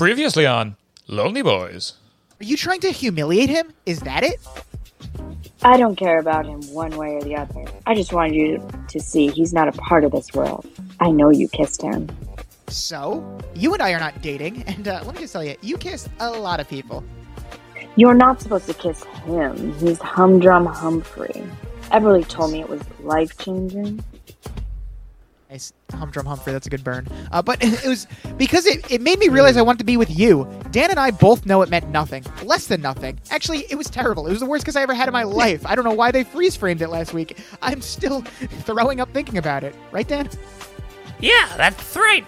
Previously on Lonely Boys. Are you trying to humiliate him? Is that it? I don't care about him one way or the other. I just wanted you to, to see he's not a part of this world. I know you kissed him. So, you and I are not dating, and uh, let me just tell you, you kissed a lot of people. You're not supposed to kiss him. He's Humdrum Humphrey. Everly told me it was life changing. Nice humdrum Humphrey. That's a good burn. Uh, but it was because it, it made me realize I wanted to be with you. Dan and I both know it meant nothing, less than nothing. Actually, it was terrible. It was the worst kiss I ever had in my life. I don't know why they freeze framed it last week. I'm still throwing up thinking about it. Right, Dan? Yeah, that's right.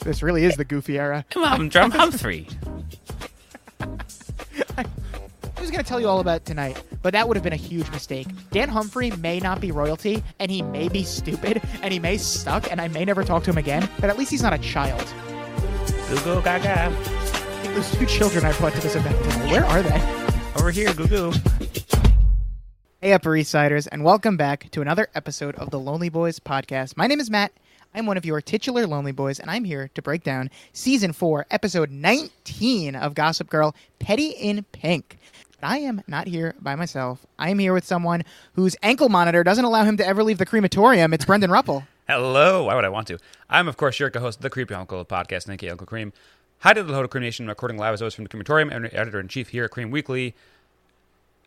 This really is the goofy era. I'm Drum Humphrey. I was going to tell you all about tonight, but that would have been a huge mistake. Dan Humphrey may not be royalty, and he may be stupid, and he may suck, and I may never talk to him again, but at least he's not a child. Goo goo gaga. Those two children I brought to this event tonight, where are they? Over here, goo goo. Hey, Upper East Siders, and welcome back to another episode of the Lonely Boys podcast. My name is Matt. I'm one of your titular Lonely Boys, and I'm here to break down season four, episode 19 of Gossip Girl Petty in Pink. I am not here by myself. I am here with someone whose ankle monitor doesn't allow him to ever leave the crematorium. It's Brendan Ruppel. Hello. Why would I want to? I'm, of course, your co-host of the Creepy Uncle podcast, aka Uncle Cream. Hi to the Hotel Cream Nation, recording live as always from the crematorium, and editor in chief here at Cream Weekly.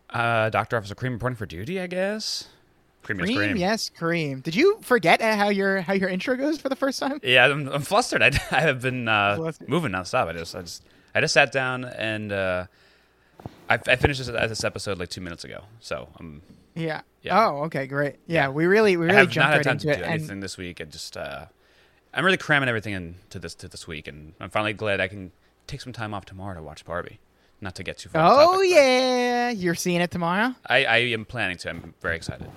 Uh, Doctor Officer Cream reporting for duty, I guess. Cream, yes, Cream, cream. yes, Cream. Did you forget how your how your intro goes for the first time? Yeah, I'm, I'm flustered. I, I have been uh, moving nonstop. I just, I just, I just sat down and uh, I, I finished this, this episode like two minutes ago. So I'm, Yeah. Yeah. Oh, okay, great. Yeah, we really we I really have jumped not had right time into to it. do and- anything this week. And just, uh, I'm really cramming everything into this to this week, and I'm finally glad I can take some time off tomorrow to watch Barbie. Not to get too far. Oh topic, yeah, you're seeing it tomorrow. I, I am planning to. I'm very excited.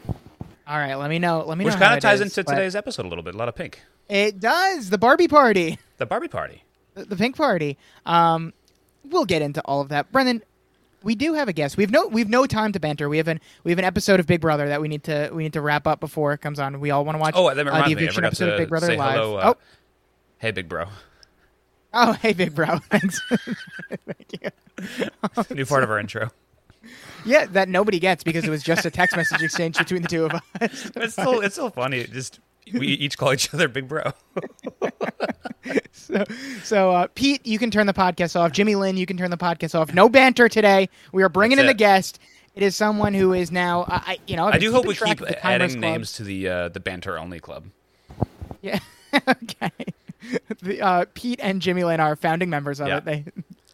All right, let me know. Let me Which know. Which kind of ties is, into but today's episode a little bit. A lot of pink. It does the Barbie party, The Barbie party. the, the pink party. Um, we'll get into all of that. Brendan, we do have a guest. We've no we've no time to banter. We have an we have an episode of Big Brother that we need to we need to wrap up before it comes on. We all want to watch. Oh, that uh, the eviction episode of Big Brother live. hello. Uh, oh, Hey, big bro. oh, hey, Big Bro. Thanks. Thank you. New part of our intro. Yeah, that nobody gets because it was just a text message exchange between the two of us. It's still, it's still funny. It just we each call each other big bro. So, so uh, Pete, you can turn the podcast off. Jimmy Lynn, you can turn the podcast off. No banter today. We are bringing That's in a guest. It is someone who is now, uh, I, you know, I do hope we keep of the Timers adding names to the uh, the banter only club. Yeah. okay. The, uh, Pete and Jimmy Lynn are founding members of Yeah. it. They,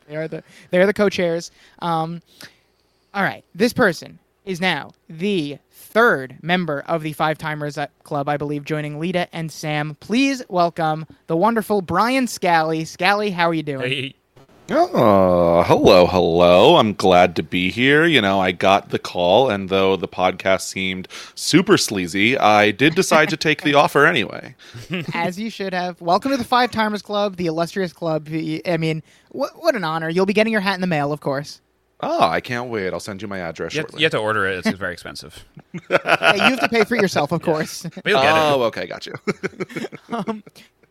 they are the they are the co-chairs. Um, all right. This person is now the third member of the Five Timers Club, I believe, joining Lita and Sam. Please welcome the wonderful Brian Scally. Scally, how are you doing? Hey, Oh, hello, hello. I'm glad to be here. You know, I got the call, and though the podcast seemed super sleazy, I did decide to take the offer anyway. as you should have. Welcome to the Five Timers Club, the illustrious club. I mean, what, what an honor. You'll be getting your hat in the mail, of course. Oh, I can't wait. I'll send you my address you have, you have to order it. It's very expensive, Yeah, you have to pay for it yourself, of course. but you'll get oh, okay, got you.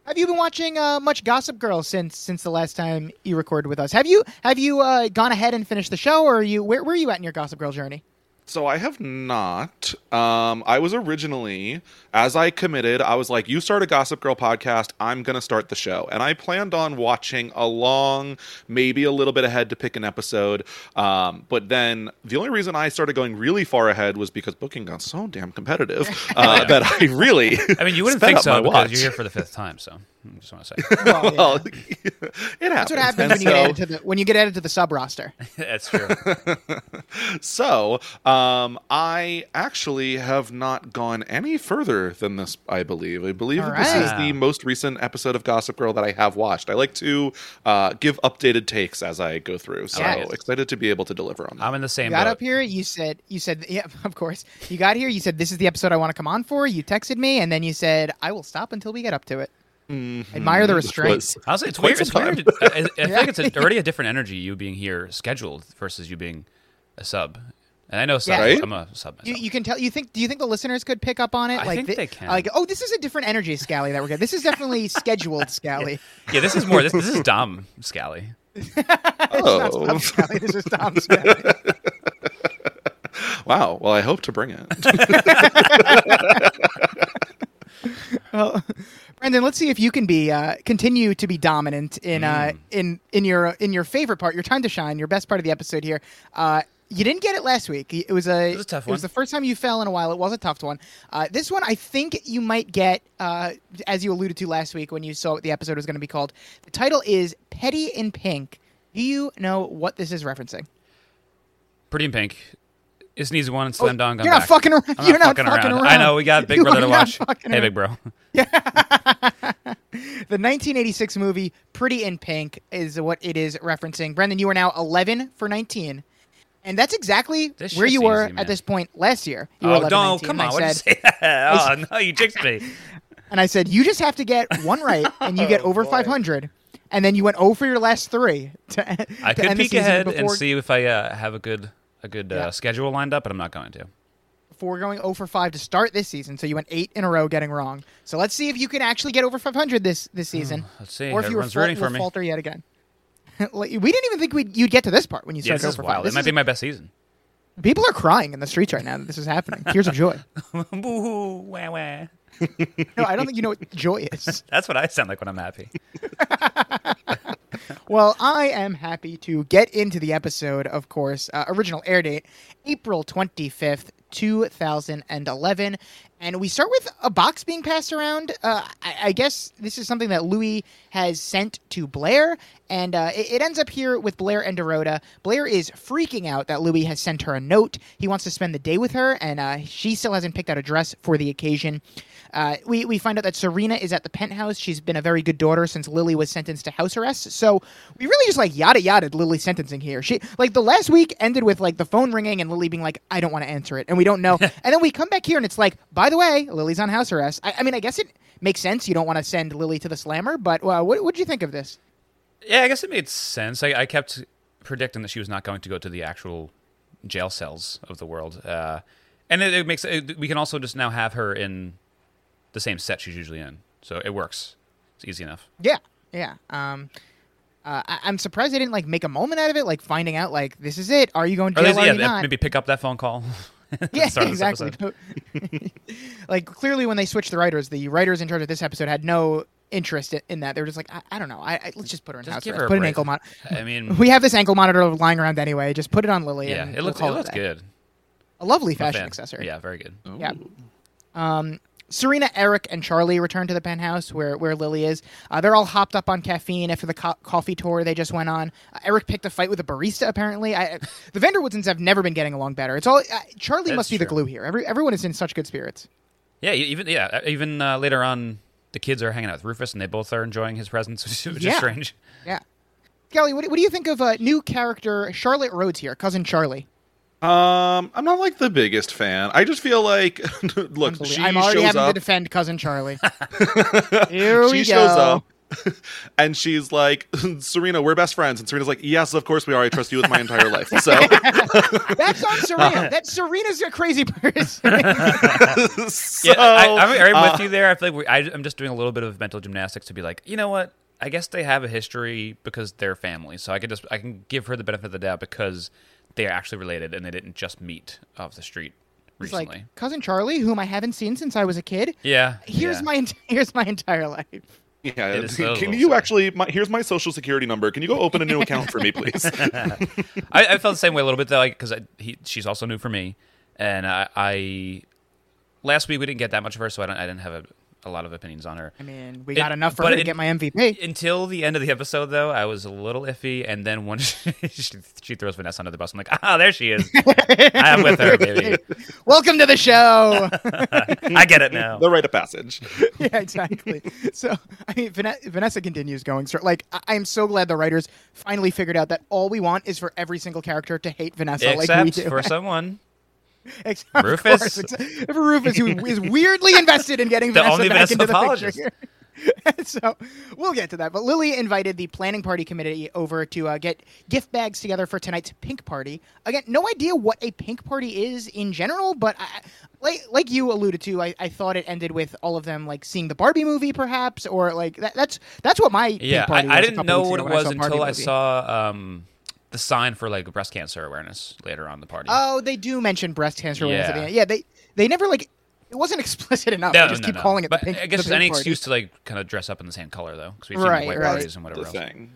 have you been watching uh, much Gossip Girl since since the last time you recorded with us? Have you have you uh, gone ahead and finished the show, or are you where, where are you at in your Gossip Girl journey? So I have not. Um, I was originally, as I committed, I was like, "You start a Gossip Girl podcast. I'm gonna start the show," and I planned on watching along, maybe a little bit ahead to pick an episode. Um, but then the only reason I started going really far ahead was because booking got so damn competitive uh, that I really. I mean, you wouldn't think so because watch. you're here for the fifth time. So I just want to say Well, yeah. Well, it happens. That's what happens And when you get added to the when you get added to the sub roster. that's true. So, um, I actually have not gone any further than this. I believe. I believe All that this is the most recent episode of Gossip Girl that I have watched. I like to uh, give updated takes as I go through. So Yes. excited to be able to deliver on that. I'm in the same You got boat. up here, you said you said yeah, of course. You got here, you said this is the episode I want to come on for. You texted me, and then you said I will stop until we get up to it. Mm-hmm. Admire the This restraint. was- Honestly, it's weird. It's weird. I, I I feel like it's a, already a different energy you being here scheduled versus you being a sub. And I know sub. Yeah. Right? I'm a sub You, you can tell. You think? Do you think the listeners could pick up on it? I like think thi- they can. Like, oh, this is a different energy, Scally. That we're getting. This is definitely scheduled, Scally. yeah, this is more. This, this is Dom Scally. Not Oh, Tom Scally. This is Tom Scally. wow. Well, I hope to bring it. well, Brendan, let's see if you can be uh, continue to be dominant in uh, Mm. in in your in your favorite part, your time to shine, your best part of the episode here. Uh, you didn't get it last week. It was a, was a tough It was the first time you fell in a while. It was a tough one. Uh, this one, I think you might get, uh, as you alluded to last week when you saw what the episode was going to be called. The title is "Petty in Pink." Do you know what this is referencing? Pretty in pink. It's an easy one. Slam dunk. I'm Oh, you're not back. fucking around. I'm You're not not fucking, fucking around. around. I know we got Big You Brother to watch. Hey, around. big bro. Yeah. The 1986 movie Pretty in Pink is what it is referencing. Brendan, you are now 11 for 19. And that's exactly This where you were easy, at this point last year. You Oh 11, no! Come on! I said? Oh no! You jinxed me. and I said, you just have to get one right, and you get Oh, over 500. And then you went 0 for your last three. To, I to could peek ahead and see if I uh, have a good a good uh, schedule lined up, but I'm not going to. before going 0 for 5 to start this season. So you went eight in a row getting wrong. So let's see if you can actually get over 500 this this season. Let's see. or if you were Everyone's rooting for me. falter yet again. We didn't even think we'd, you'd get to this part when you Yeah, started this is 0 5. wild. This It might be my best season. People are crying in the streets right now that this is happening. Tears of joy. Boo wah wah. No, I don't think you know what joy is. That's what I sound like when I'm happy. Well, I am happy to get into the episode, of course. Uh, original air date, April 25th, 2011. And we start with a box being passed around. Uh, I, I guess this is something that Louis has sent to Blair. And uh, it, it ends up here with Blair and Dorota. Blair is freaking out that Louis has sent her a note. He wants to spend the day with her, and uh, she still hasn't picked out a dress for the occasion. Uh, we, we find out that Serena is at the penthouse. She's been a very good daughter since Lily was sentenced to house arrest. So we really just like yada yada Lily's sentencing here. She like the last week ended with like the phone ringing and Lily being like, I don't want to answer it, and we don't know. and then we come back here and it's like, by the way, Lily's on house arrest. I, I mean, I guess it makes sense. You don't want to send Lily to the slammer, but uh, what would you think of this? Yeah, I guess it made sense. I, I kept predicting that she was not going to go to the actual jail cells of the world, uh, and it, it makes it, we can also just now have her in the same set she's usually in, so it works. It's easy enough. Yeah, yeah. Um, uh, I, I'm surprised they didn't like make a moment out of it, like finding out like this is it. Are you going to Or at jail? least, Are yeah, you not? maybe pick up that phone call. Yeah, start of this exactly. like clearly, when they switched the writers, the writers in charge of this episode had no interest in that. They were just like, I, I don't know. I, I let's just put her in Just house give arrest. her a Put an ankle monitor. I mean, We have this ankle monitor lying around anyway. Just put it on Lily. yeah, and it we'll looks it looks a day. good. A lovely I'm a fashion accessory. Yeah, very good. Yeah. Um, Serena, Eric, and Charlie return to the penthouse where, where Lily is. Uh, they're all hopped up on caffeine after the co- coffee tour they just went on. Uh, Eric picked a fight with a barista. Apparently, I, the Van der Woodsens have never been getting along better. It's all uh, Charlie That's must be the glue here. Every, everyone is in such good spirits. Yeah, even yeah, even uh, later on, the kids are hanging out with Rufus, and they both are enjoying his presence, which Yeah. is strange. Yeah. Scally, what, do- what do you think of uh, new character Charlotte Rhodes here, cousin Charlie? Um, I'm not like the biggest fan. I just feel like, look, Unbelie- she I'm already shows having to defend cousin Charlie. Here we she go. shows up and she's like, Serena, we're best friends. And Serena's like, Yes, of course we are. I trust you with my entire life. So, That's on Serena. That Serena's a crazy person. so Yeah, I, I'm, I'm uh, with you there. I feel like we, I, I'm just doing a little bit of mental gymnastics to be like, you know what? I guess they have a history because they're family, so I could just I can give her the benefit of the doubt because they are actually related and they didn't just meet off the street It's recently. like cousin Charlie, whom I haven't seen since I was a kid. yeah, Here's yeah. my ent- here's my entire life. Yeah, It is can you sad. actually? My, here's my social security number. Can you go open a new account for me, please? I, I felt the same way a little bit though, because he she's also new for me, and I, I last week we didn't get that much of her, so I don't I didn't have a, a lot of opinions on her. I mean, we It- got enough for but her to it- get my MVP. Until the end of the episode, though, I was a little iffy, and then when she, she throws Vanessa under the bus, I'm like, ah, there she is. I'm with her, baby. Welcome to the show. I get it now. The rite of passage. yeah, exactly. So, I mean, Vane- Vanessa continues going. So, like, I- I am so glad the writers finally figured out that all we want is for every single character to hate Vanessa like we Except do. for someone. Except, Rufus. course, Rufus, who is weirdly invested in getting The Vanessa only back Vanessa into the picture. so we'll get to that. But Lily invited the planning party committee over to uh, get gift bags together for tonight's pink party. Again, no idea what a pink party is in general, but I, like like you alluded to, I, I thought it ended with all of them like seeing the Barbie movie, perhaps, or like that, that's that's what my Yeah, pink party I, I didn't know what it was until I saw um, the sign for like breast cancer awareness later on in the party. Oh, they do mention breast cancer awareness at the Yeah. end. Yeah, they they never like it wasn't explicit enough. no, they just no, keep no. calling it But the pink. I guess the it's any party. excuse to like kind of dress up in the same color though, because we've seen Right, white right. parties and whatever the else. thing.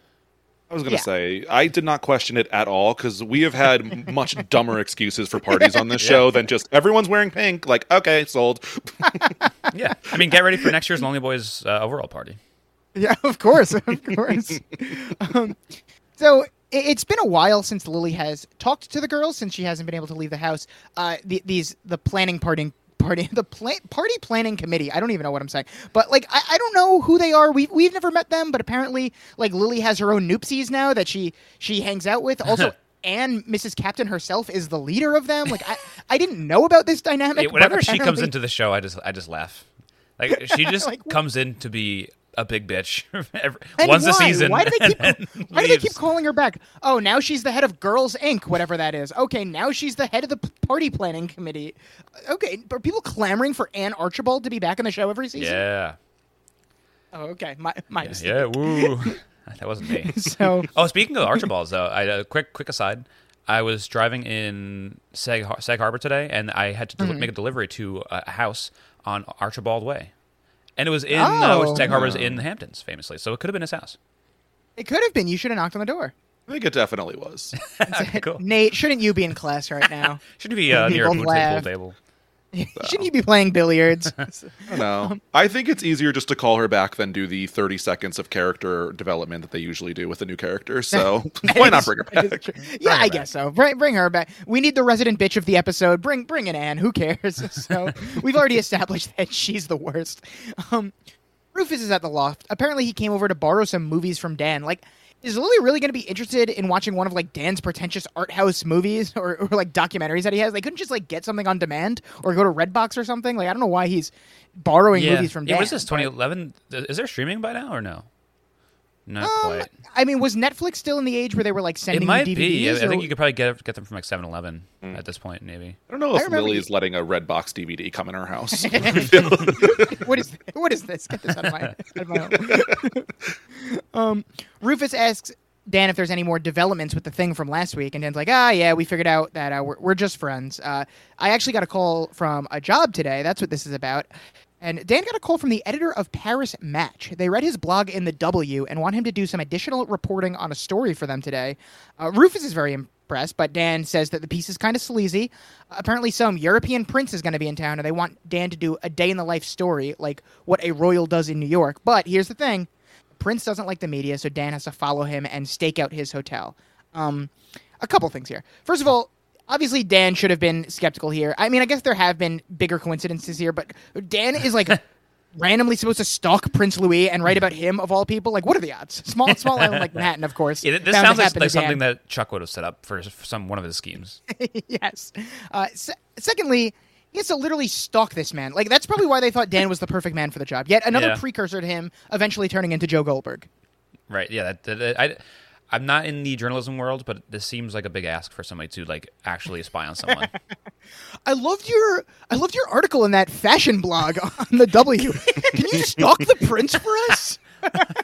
I was gonna Yeah. say I did not question it at all because we have had much dumber excuses for parties on this show than just everyone's wearing pink. Like, okay, sold. Yeah, I mean, get ready for next year's Lonely Boys uh, overall party. Yeah, of course, of course. um, so it, it's been a while since Lily has talked to the girls since she hasn't been able to leave the house. Uh, the, these the planning party. Party, the pla- party planning committee. I don't even know what I'm saying, but like I, I don't know who they are. We've we've never met them, but apparently, like Lily has her own noopsies now that she she hangs out with. Also, and Mrs. Captain herself is the leader of them. Like I I didn't know about this dynamic. Whenever she comes into the show, I just I just laugh. Like she just Like, comes in to be a big bitch every, once why? a season. Why do they keep? why do they keep calling her back? Oh, now she's the head of Girls Inc. Whatever that is. Okay, now she's the head of the party planning committee. Okay, are people clamoring for Anne Archibald to be back in the show every season? Yeah, Oh, okay. My my yeah, mistake. yeah. Woo, that wasn't me. So Oh, speaking of Archibalds, though, I uh, quick quick aside. I was driving in Sag, Sag Harbor today, and I had to Mm-hmm. make a delivery to a house on Archibald Way, and it was in uh, Oh. which Sag Harbor's in the Hamptons, famously. So it could have been his house. it could have been. You should have knocked on the door. I think it definitely was. cool. Nate, shouldn't you be in class right now? shouldn't be uh, We near a both pool laughed. Table. shouldn't you be playing billiards? I don't know. I think it's easier just to call her back than do the 30 seconds of character development that they usually do with a new character. So why not bring her back? Yeah, her I back. guess so. Bring, bring her back. We need the resident bitch of the episode. Bring bring in Anne. Who cares? So we've already established that she's the worst. Um, Rufus is at the loft. Apparently, he came over to borrow some movies from Dan. Like, is Lily really going to be interested in watching one of like Dan's pretentious art house movies or, or like documentaries that he has? They couldn't just like get something on demand or go to Redbox or something. Like, I don't know why he's borrowing movies from yeah, Dan. what is this? but- 2011? Is there streaming by now or no? Not Um, quite. I mean, was Netflix still in the age where they were like sending It might you DVDs? be. I, I think you could probably get get them from like 7-Eleven Hmm. at this point, maybe. I don't know if remember Lily's you- letting a red box DVD come in her house. what is what is this? Get this out of my, out of my home. um, Rufus asks Dan if there's any more developments with the thing from last week, and Dan's like, ah, yeah, we figured out that uh, we're, we're just friends. Uh, I actually got a call from a job today. That's what this is about. And Dan got a call from the editor of Paris Match. They read his blog in the W and want him to do some additional reporting on a story for them today. Uh, Rufus is very impressed, but Dan says that the piece is kind of sleazy. apparently, some European prince is going to be in town, and they want Dan to do a day in the life story, like what a royal does in New York. But here's the thing Prince doesn't like the media, so Dan has to follow him and stake out his hotel. Um, a couple things here. First of all, obviously Dan should have been skeptical here. I mean, I guess there have been bigger coincidences here, but Dan is like randomly supposed to stalk Prince Louis and write about him of all people. Like, what are the odds? Small, small island like Manhattan, of course. Yeah, this sounds like, like something that Chuck would have set up for, for some one of his schemes. yes. Uh, se- secondly, he has to literally stalk this man. Like that's probably why they thought Dan was the perfect man for the job. Yet another Yeah. precursor to him eventually turning into Joe Goldberg. Right. Yeah. That, that, that- I, I'm not in the journalism world, but this seems like a big ask for somebody to like actually spy on someone. I loved your I loved your article in that fashion blog on the W. Can you stalk the prince for us?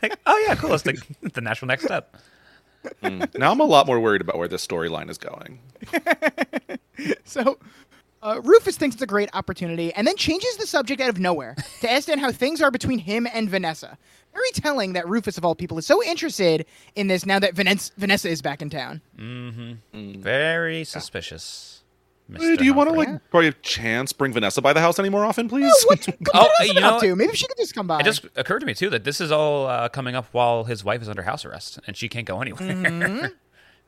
Like, oh yeah, cool. That's the, the natural next step. Mm. now I'm a lot more worried about where this storyline is going. So uh, Rufus thinks it's a great opportunity and then changes the subject out of nowhere to ask Dan how things are between him and Vanessa. Very telling that Rufus, of all people, is so interested in this now that Vanessa, Vanessa is back in town. Very suspicious. Hey, do you want to Humphrey. like probably chance bring Vanessa by the house any more often, please? What? Oh, What uh, else you know- to? Maybe she could just come by. It just occurred to me too that this is all uh, coming up while his wife is under house arrest and she can't go anywhere.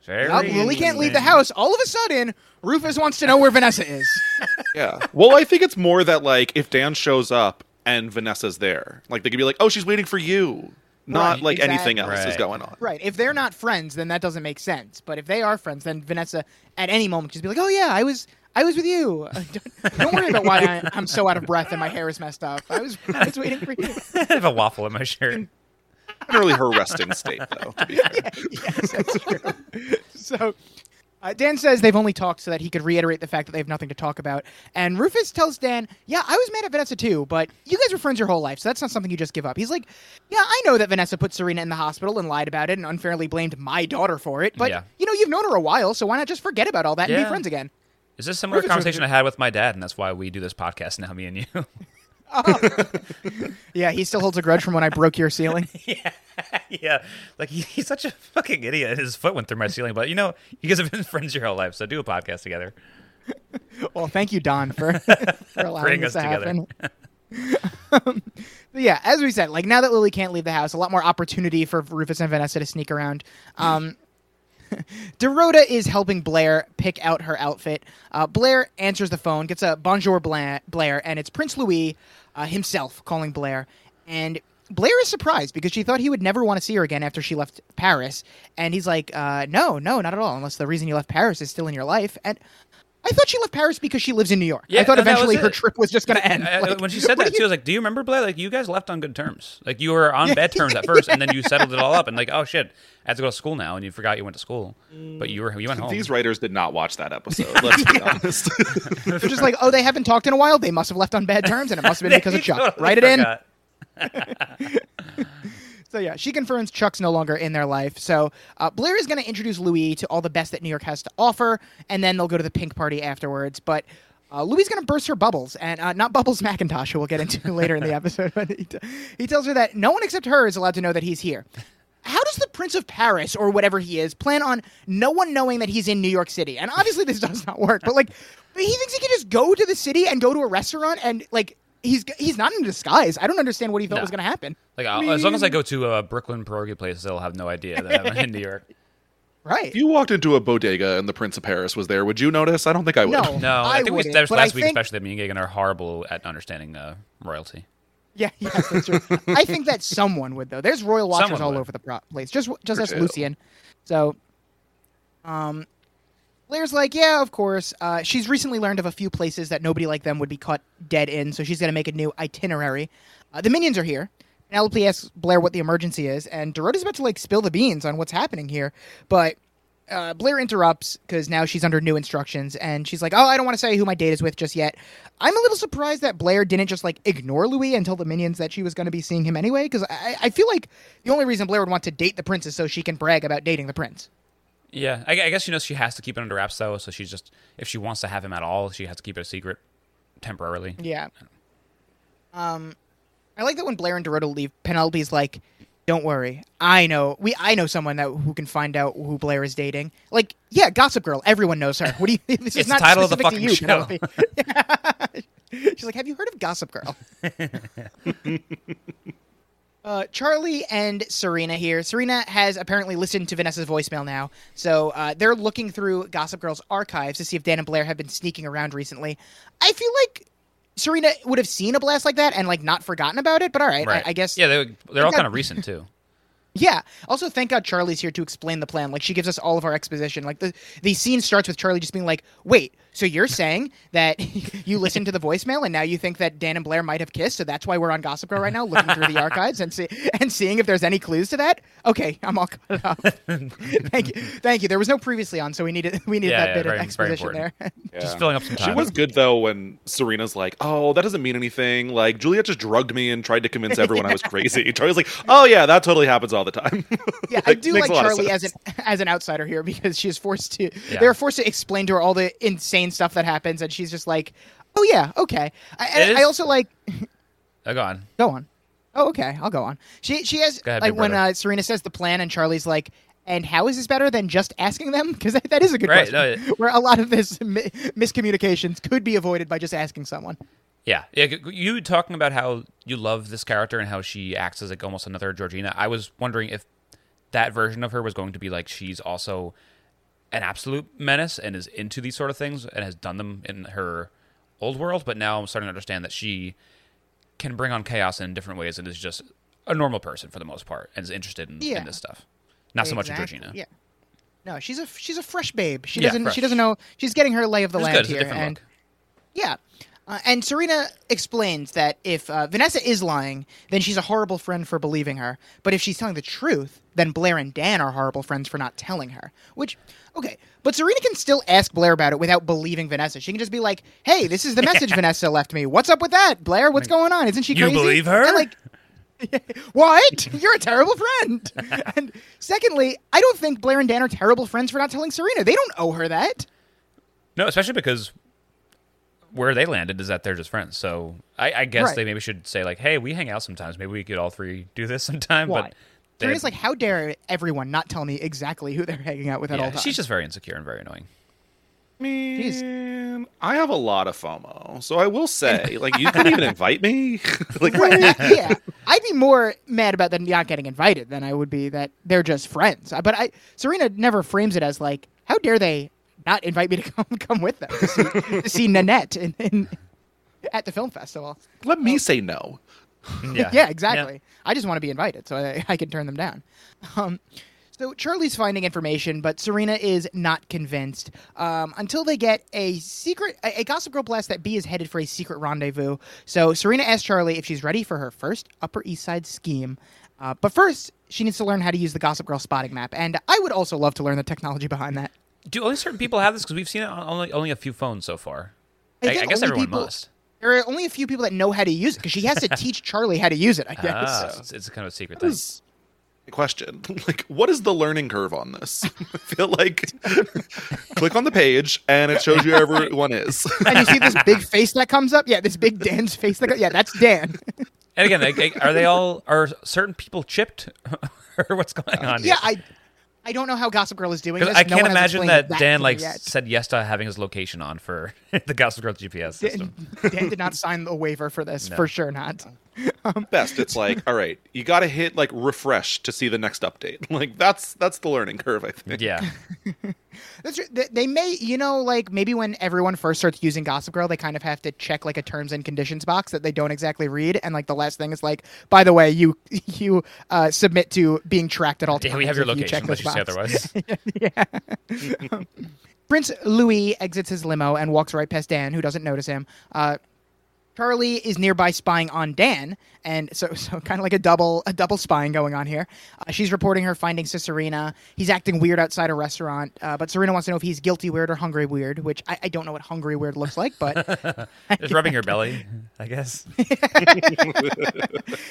Very Oh, Lily can't leave the house. All of a sudden, Rufus wants to know where Vanessa is. yeah. Well, I think it's more that like if Dan shows up and Vanessa's there, like they could be like, "Oh, she's waiting for you," not Right, like anything exactly. else is going on. Right. If they're not friends, then that doesn't make sense. But if they are friends, then Vanessa at any moment just be like, "Oh yeah, I was I was with you. Don't, don't worry about why I, I'm so out of breath and my hair is messed up. I was I was waiting for you." I have a waffle in my shirt. Not really her resting state, though. To be fair. yes, that's true. so uh, Dan says they've only talked so that he could reiterate the fact that they have nothing to talk about. And Rufus tells Dan, "Yeah, I was mad at Vanessa too, but you guys were friends your whole life, so that's not something you just give up." He's like, "Yeah, I know that Vanessa put Serena in the hospital and lied about it and unfairly blamed my daughter for it, but Yeah. you know you've known her a while, so why not just forget about all that and Yeah. be friends again?" Is this a similar Rufus was- conversation I had with my dad, and that's why we do this podcast now, me and you? Yeah, he still holds a grudge from when I broke your ceiling. yeah, yeah. like he, he's such a fucking idiot. His foot went through my ceiling, but you know, you guys have been friends your whole life, so do a podcast together. Well, thank you, Don, for, for allowing Bring this us to together. happen. But yeah, as we said, like now that Lily can't leave the house, a lot more opportunity for Rufus and Vanessa to sneak around. Um, Dorota is helping Blair pick out her outfit. Uh, Blair answers the phone, gets a bonjour Bla- Blair, and it's Prince Louis uh, himself calling Blair. And Blair is surprised because she thought he would never want to see her again after she left Paris. And he's like, uh, no, no, not at all, unless the reason you left Paris is still in your life. And I thought she left Paris because she lives in New York. Yeah, I thought no, eventually her trip was just going to end. I- I- Like, when she said that do too, I was like, "Do you remember Blair? Like, you guys left on good terms. Like, you were on bad terms at first, and then you settled it all up. And like, oh shit, I have to go to school now, and you forgot you went to school, but you were you went home. These writers did not watch that episode. Let's be honest. They're just like, oh, they haven't talked in a while. They must have left on bad terms, and it must have been because of Chuck. totally Write it in. So yeah, she confirms Chuck's no longer in their life. So uh, Blair is going to introduce Louis to all the best that New York has to offer, and then they'll go to the pink party afterwards. But uh, Louis is going to burst her bubbles, and uh, not Bubbles McIntosh, who we'll get into later in the episode. But he, t- he tells her that no one except her is allowed to know that he's here. How does the Prince of Paris or whatever he is plan on no one knowing that he's in New York City? And obviously this does not work. But like, he thinks he can just go to the city and go to a restaurant and like. He's, he's not in disguise. I don't understand what he thought No. was going to happen. Like, I'll- as long as I go to a Brooklyn pierogi place, they'll have no idea that I'm in New York. Right. if you walked into a bodega and the Prince of Paris was there, would you notice? I don't think I would. No. No, I, I think we wouldn't, established but I last week, think- especially that me and Gagan are horrible at understanding uh, royalty. Yeah, yes, that's true. I think that someone would though. There's royal watchers Someone all would. over the place. Just just as. Lucian. So, um, Blair's like, yeah, of course. Uh, she's recently learned of a few places that nobody like them would be caught dead in, so she's gonna make a new itinerary. Uh, the minions are here. Penelope asks Blair what the emergency is, and Dorota's about to like spill the beans on what's happening here, but uh, Blair interrupts because now she's under new instructions, and she's like, "Oh, I don't want to say who my date is with just yet." I'm a little surprised that Blair didn't just like ignore Louis and tell the minions that she was going to be seeing him anyway, because I, I feel like the only reason Blair would want to date the prince is so she can brag about dating the prince. Yeah, I, I guess she knows she has to keep it under wraps though. So she's just if she wants to have him at all, she has to keep it a secret temporarily. Yeah. Um, I like that when Blair and Dorota leave, Penelope's like, "Don't worry, I know we I know someone that who can find out who Blair is dating." Like, yeah, Gossip Girl, everyone knows her. What do you? This is It's the not title of the to fucking you. Penelope. She's like, "Have you heard of Gossip Girl?" Uh, Charlie and Serena here. Serena has apparently listened to Vanessa's voicemail now, so uh, they're looking through Gossip Girl's archives to see if Dan and Blair have been sneaking around recently. I feel like Serena would have seen a blast like that and like not forgotten about it. But all right, Right. I, I guess. Yeah, they, they're all kind of recent too. Yeah. Also, thank God Charlie's here to explain the plan. Like, she gives us all of our exposition. Like, the the scene starts with Charlie just being like, "Wait, so you're saying that you listened to the voicemail and now you think that Dan and Blair might have kissed? So that's why we're on Gossip Girl right now, looking through the archives and see and seeing if there's any clues to that? Okay, I'm all caught up. thank you, thank you. There was no previously on, so we needed we needed Yeah, that yeah, bit very- of exposition there. Just filling up some time. She was good though when Serena's like, "Oh, that doesn't mean anything." Like Juliet just drugged me and tried to convince everyone I was crazy. Charlie's like, "Oh yeah, that totally happens all the time." Yeah, I do like a lot of Charlie as an as an outsider here because she's forced to. Yeah. They're forced to explain to her all the insane stuff that happens, and she's just like, "Oh yeah, okay." I, and is- I also like. Oh, go on. Go on. Oh, okay. I'll go on. She she has ahead, like when uh, Serena says the plan, and Charlie's like, And how is this better than just asking them? Because that, that is a good Right, question. no, Where a lot of this mi- miscommunications could be avoided by just asking someone. Yeah, yeah. You talking about how you love this character and how she acts as like almost another Georgina. I was wondering if that version of her was going to be like she's also an absolute menace and is into these sort of things and has done them in her old world. But now I'm starting to understand that she can bring on chaos in different ways and is just a normal person for the most part and is interested in, Yeah. in this stuff. Not so much Exactly, Georgina. Yeah. No, she's a she's a fresh babe. She Yeah, doesn't fresh. she doesn't know she's getting her lay of the It's land good. Here. different and look. yeah. Uh, and Serena explains that if uh, Vanessa is lying, then she's a horrible friend for believing her. But if she's telling the truth, then Blair and Dan are horrible friends for not telling her. Which, okay, but Serena can still ask Blair about it without believing Vanessa. She can just be like, "Hey, this is the message Vanessa left me. What's up with that, Blair? What's going on? Isn't she You crazy?" believe her? And, like, what? You're a terrible friend. and secondly, I don't think Blair and Dan are terrible friends for not telling Serena. They don't owe her that. No, especially because where they landed is that they're just friends. So I, I guess Right. they maybe should say like, "Hey, we hang out sometimes. Maybe we could all three do this sometime." Why? But they- Serena's like, how dare everyone not tell me exactly who they're hanging out with at yeah, all times? she's just very insecure and very annoying. Man, I have a lot of FOMO, so I will say, like, you couldn't even invite me. like, Right, yeah, I'd be more mad about them not getting invited than I would be that they're just friends. But I, Serena never frames it as like, how dare they not invite me to come come with them to see, to see Nanette in, in, at the film festival? let me say no. Yeah, yeah exactly. I just want to be invited so I, I can turn them down. Um, so Charlie's finding information, but Serena is not convinced um, until they get a secret, a, a Gossip Girl blast that B is headed for a secret rendezvous. So Serena asks Charlie if she's ready for her first Upper East Side scheme. Uh, but first, she needs to learn how to use the Gossip Girl spotting map, and I would also love to learn the technology behind that. Do only certain people have this? Because we've seen it on only only a few phones so far. I I, I guess everyone people- must. There are only a few people that know how to use it because she has to teach Charlie how to use it. I guess. Ah, so it's, it's kind of a secret That thing. question. like, what is the learning curve on this? I feel like click on the page and it shows you where everyone is. and you see this big face that comes up. Yeah, this big Dan's face. That go- yeah, that's Dan. And again, like, like, are they all are certain people chipped, or what's going on? yeah, here? I, I don't know how Gossip Girl is doing this. I No can't imagine explained that Dan like yet. said yes to having his location on for the Gossip Girl GPS system. Dan did not sign the waiver for this, No. for sure not. Best, it's like, all right, you got to hit like refresh to see the next update. Like that's that's the learning curve, I think. Yeah, That's true. They, they may, you know, like maybe when everyone first starts using Gossip Girl, they kind of have to check like a terms and conditions box that they don't exactly read, and like the last thing is like, by the way, you you uh, submit to being tracked at all times. yeah. We have your if you check unless this you say box. otherwise. Prince Louis exits his limo and walks right past Dan, who doesn't notice him. Uh, Charlie is nearby spying on Dan, and so so kind of like a double a double spying going on here. Uh, she's reporting her findings to Serena. He's acting weird outside a restaurant, uh, but Serena wants to know if he's guilty weird or hungry weird, which I, I don't know what hungry weird looks like, but Just rubbing your belly, I guess.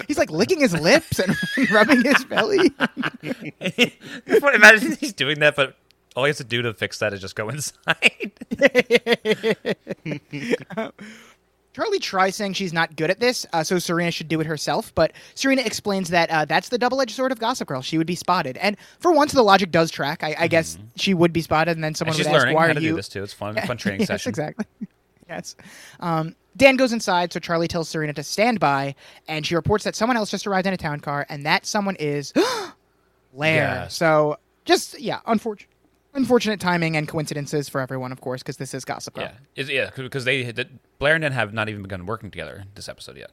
he's like licking his lips and rubbing his belly. Imagine he's doing that, but all he has to do to fix that is just go inside. Charlie tries saying she's not good at this, uh, so Serena should do it herself. But Serena explains that uh, that's the double-edged sword of Gossip Girl. She would be spotted, and for once, the logic does track. I, I guess she would be spotted, and then someone Mm-hmm. and she's would ask, learning "Why how are to you?" do this too. It's fun, fun training yes, session. exactly. yes. Um, Dan goes inside, so Charlie tells Serena to stand by, and she reports that someone else just arrived in a town car, and that someone is Blair. Yes. So just yeah, unfortunate. Unfortunate timing and coincidences for everyone, of course, because this is Gossip Girl. Yeah, Is- yeah, because they the, Blair and Dan have not even begun working together this episode yet,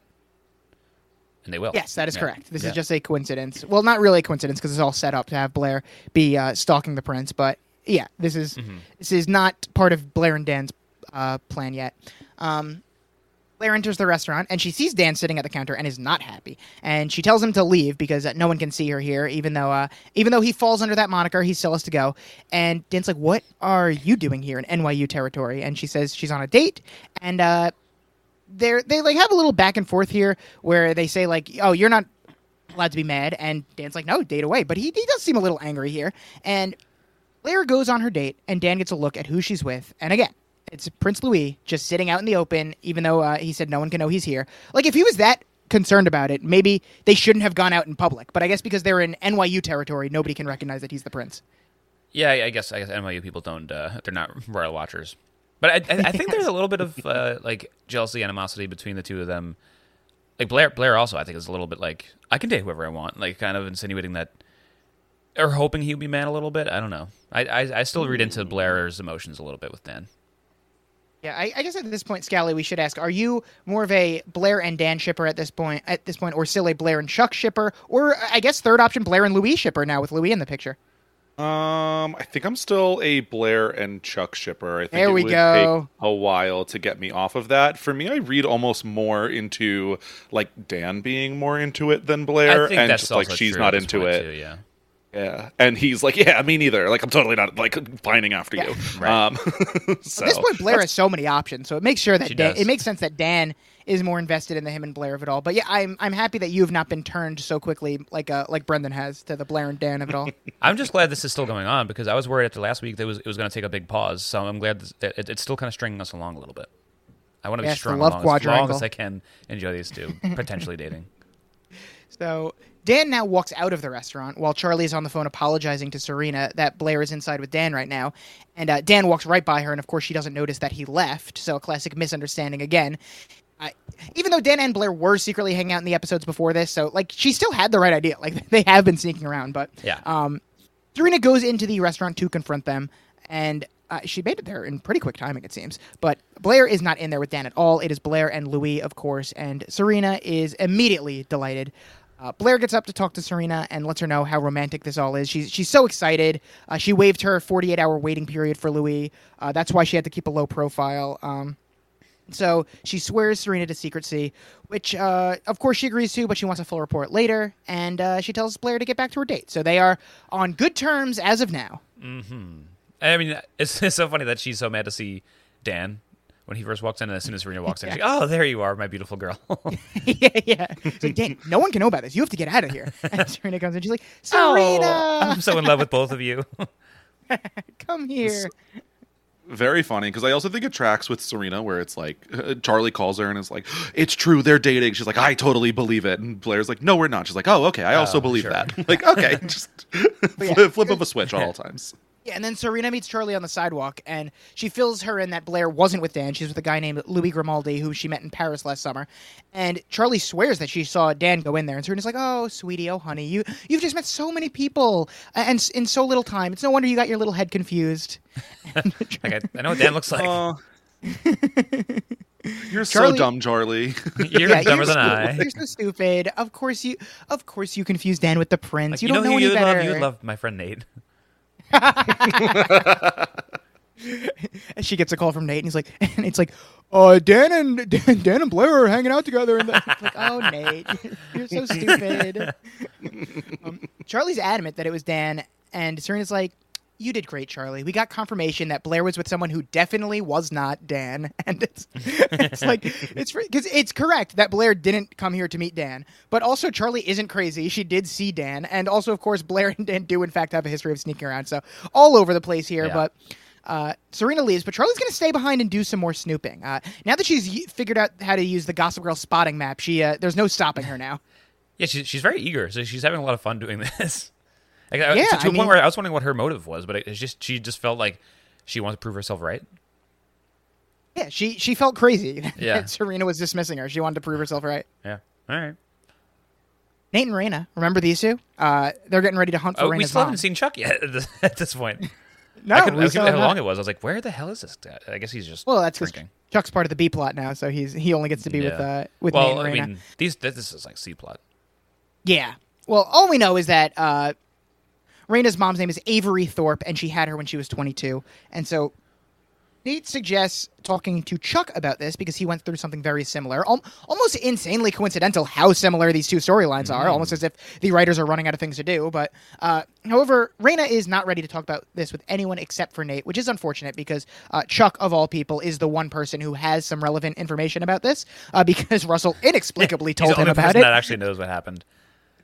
and they will. Yes, that is Yeah. correct. This Yeah. is just a coincidence. Well, not really a coincidence because it's all set up to have Blair be uh, stalking the prince. But yeah, this is Mm-hmm. this is not part of Blair and Dan's uh, plan yet. Um, Blair enters the restaurant and she sees Dan sitting at the counter and is not happy. And she tells him to leave because uh, no one can see her here, even though uh, even though he falls under that moniker, he still has to go. And Dan's like, "What are you doing here in NYU territory?" And she says she's on a date and. Uh, they're they like have a little back and forth here where they say like, "Oh, you're not allowed to be mad," and Dan's like, "No, date away." But he he does seem a little angry here, and Blair goes on her date, and Dan gets a look at who she's with, and again. It's Prince Louis just sitting out in the open, even though uh, he said no one can know he's here. Like if he was that concerned about it, maybe they shouldn't have gone out in public. But I guess because they're in NYU territory, nobody can recognize that he's the prince. Yeah, I guess I guess NYU people don't. Uh, they're not royal watchers, but I, I, I think there's a little bit of uh, like jealousy, animosity between the two of them. Like Blair, Blair also I think is a little bit like I can date whoever I want, like kind of insinuating that or hoping he would be mad a little bit. I don't know. I I, I still read into Blair's emotions a little bit with Dan. Yeah, I, I guess at this point, Scally, we should ask: Are you more of a Blair and Dan shipper at this point? At this point, or still a Blair and Chuck shipper, or I guess third option, Blair and Louis shipper now with Louis in the picture? Um, I think I'm still a Blair and Chuck shipper. I think There it we would go. take a while to get me off of that. For me, I read almost more into like Dan being more into it than Blair, I think and that's just like she's true not into it. Too, yeah. Yeah, and he's like, yeah, me neither. Like I'm totally not like pining after you. Right. Um, so At this point, Blair has so many options, so it makes sure that Dan, it makes sense that Dan is more invested in the him and Blair of it all. But yeah, I'm I'm happy that you have not been turned so quickly like uh, like Brendan has to the Blair and Dan of it all. I'm just glad this is still going on because I was worried after last week that it was it was going to take a big pause. So I'm glad that it, it's still kind of stringing us along a little bit. I want to Yeah, be it's strong love along as long quadrangle. as I can enjoy these two potentially dating. So Dan now walks out of the restaurant while Charlie is on the phone apologizing to Serena that Blair is inside with Dan right now. And uh, Dan walks right by her, and of course, she doesn't notice that he left. So a classic misunderstanding again. Uh, even though Dan and Blair were secretly hanging out in the episodes before this, so like she still had the right idea. Like they have been sneaking around, but Yeah. um, Serena goes into the restaurant to confront them, and uh, she made it there in pretty quick timing, it seems. But Blair is not in there with Dan at all. It is Blair and Louis, of course, and Serena is immediately delighted. Uh, Blair gets up to talk to Serena and lets her know how romantic this all is. She's she's so excited. Uh, she waived her 48 hour waiting period for Louis. Uh, that's why she had to keep a low profile. Um, so she swears Serena to secrecy, which uh, of course she agrees to, but she wants a full report later. And uh, she tells Blair to get back to her date. So they are on good terms as of now. Hmm. I mean, it's, it's so funny that she's so mad to see Dan when he first walks in, and as soon as Serena walks in, she's like, "Oh, there you are, my beautiful girl." yeah, yeah. It's like, dang, no one can know about this. You have to get out of here. And Serena comes in. She's like, Serena, Oh, I'm so in love with both of you. come here. very funny because I also think it tracks with Serena, where it's like uh, Charlie calls her and is like, "It's true, they're dating." She's like, "I totally believe it," and Blair's like, "No, we're not." She's like, "Oh, okay, I also Oh, believe sure. that." like, okay, just flip, flip of a switch at all times. Yeah, and then Serena meets Charlie on the sidewalk, and she fills her in that Blair wasn't with Dan. She's with a guy named Louis Grimaldi, who she met in Paris last summer. And Charlie swears that she saw Dan go in there, and Serena's like, "Oh, sweetie, oh, honey, you you've just met so many people, and in so little time. It's no wonder you got your little head confused." like, I, I know what Dan looks like. Oh, you're Charlie- so dumb, Charlie. You're Yeah, dumber you're than stu- I. You're so stupid. Of course you, of course you confuse Dan with the prince. Like, you, don't know, who any you better. love. You love my friend Nate. And she gets a call from Nate, and he's like, and it's like, uh, Dan and Dan, Dan and Blair are hanging out together, and it's like, oh, Nate, you're so stupid. um, Charlie's adamant that it was Dan, and Serena's like, you did great, Charlie. We got confirmation that Blair was with someone who definitely was not Dan, and it's it's like it's because it's correct that Blair didn't come here to meet Dan, but also Charlie isn't crazy. She did see Dan, and also of course Blair and Dan do in fact have a history of sneaking around, so all over the place here. Yeah. But uh, Serena leaves, but Charlie's going to stay behind and do some more snooping. Uh, now that she's y- figured out how to use the Gossip Girl spotting map, she uh, there's no stopping her now. Yeah, she's she's very eager. So she's having a lot of fun doing this. Like, I- Yeah, to, to I a point where I was wondering what her motive was, but it's just she just felt like she wanted to prove herself right. Yeah, she she felt crazy. Yeah. Serena was dismissing her. She wanted to prove herself right. Yeah. All right. Nate and Raina, remember these two? Uh, they're getting ready to hunt for Oh, we still mom. haven't seen Chuck yet at this, point. no, I couldn't, I couldn't how long it was. I was like, where the hell is this guy? I guess he's just Well, that's drinking. Chuck's part of the B plot now, so he's he only gets to be with Yeah. uh, with well, Nate and I Raina. mean, these this this is like C plot. Yeah. Well, all we know is that uh, Raina's mom's name is Avery Thorpe, and she had her when she was 22. And so Nate suggests talking to Chuck about this because he went through something very similar. Al- almost insanely coincidental how similar these two storylines are, almost as if the writers are running out of things to do. But uh, however, Raina is not ready to talk about this with anyone except for Nate, which is unfortunate because uh, Chuck, of all people, is the one person who has some relevant information about this uh, because Russell inexplicably told him only about it. that actually knows what happened.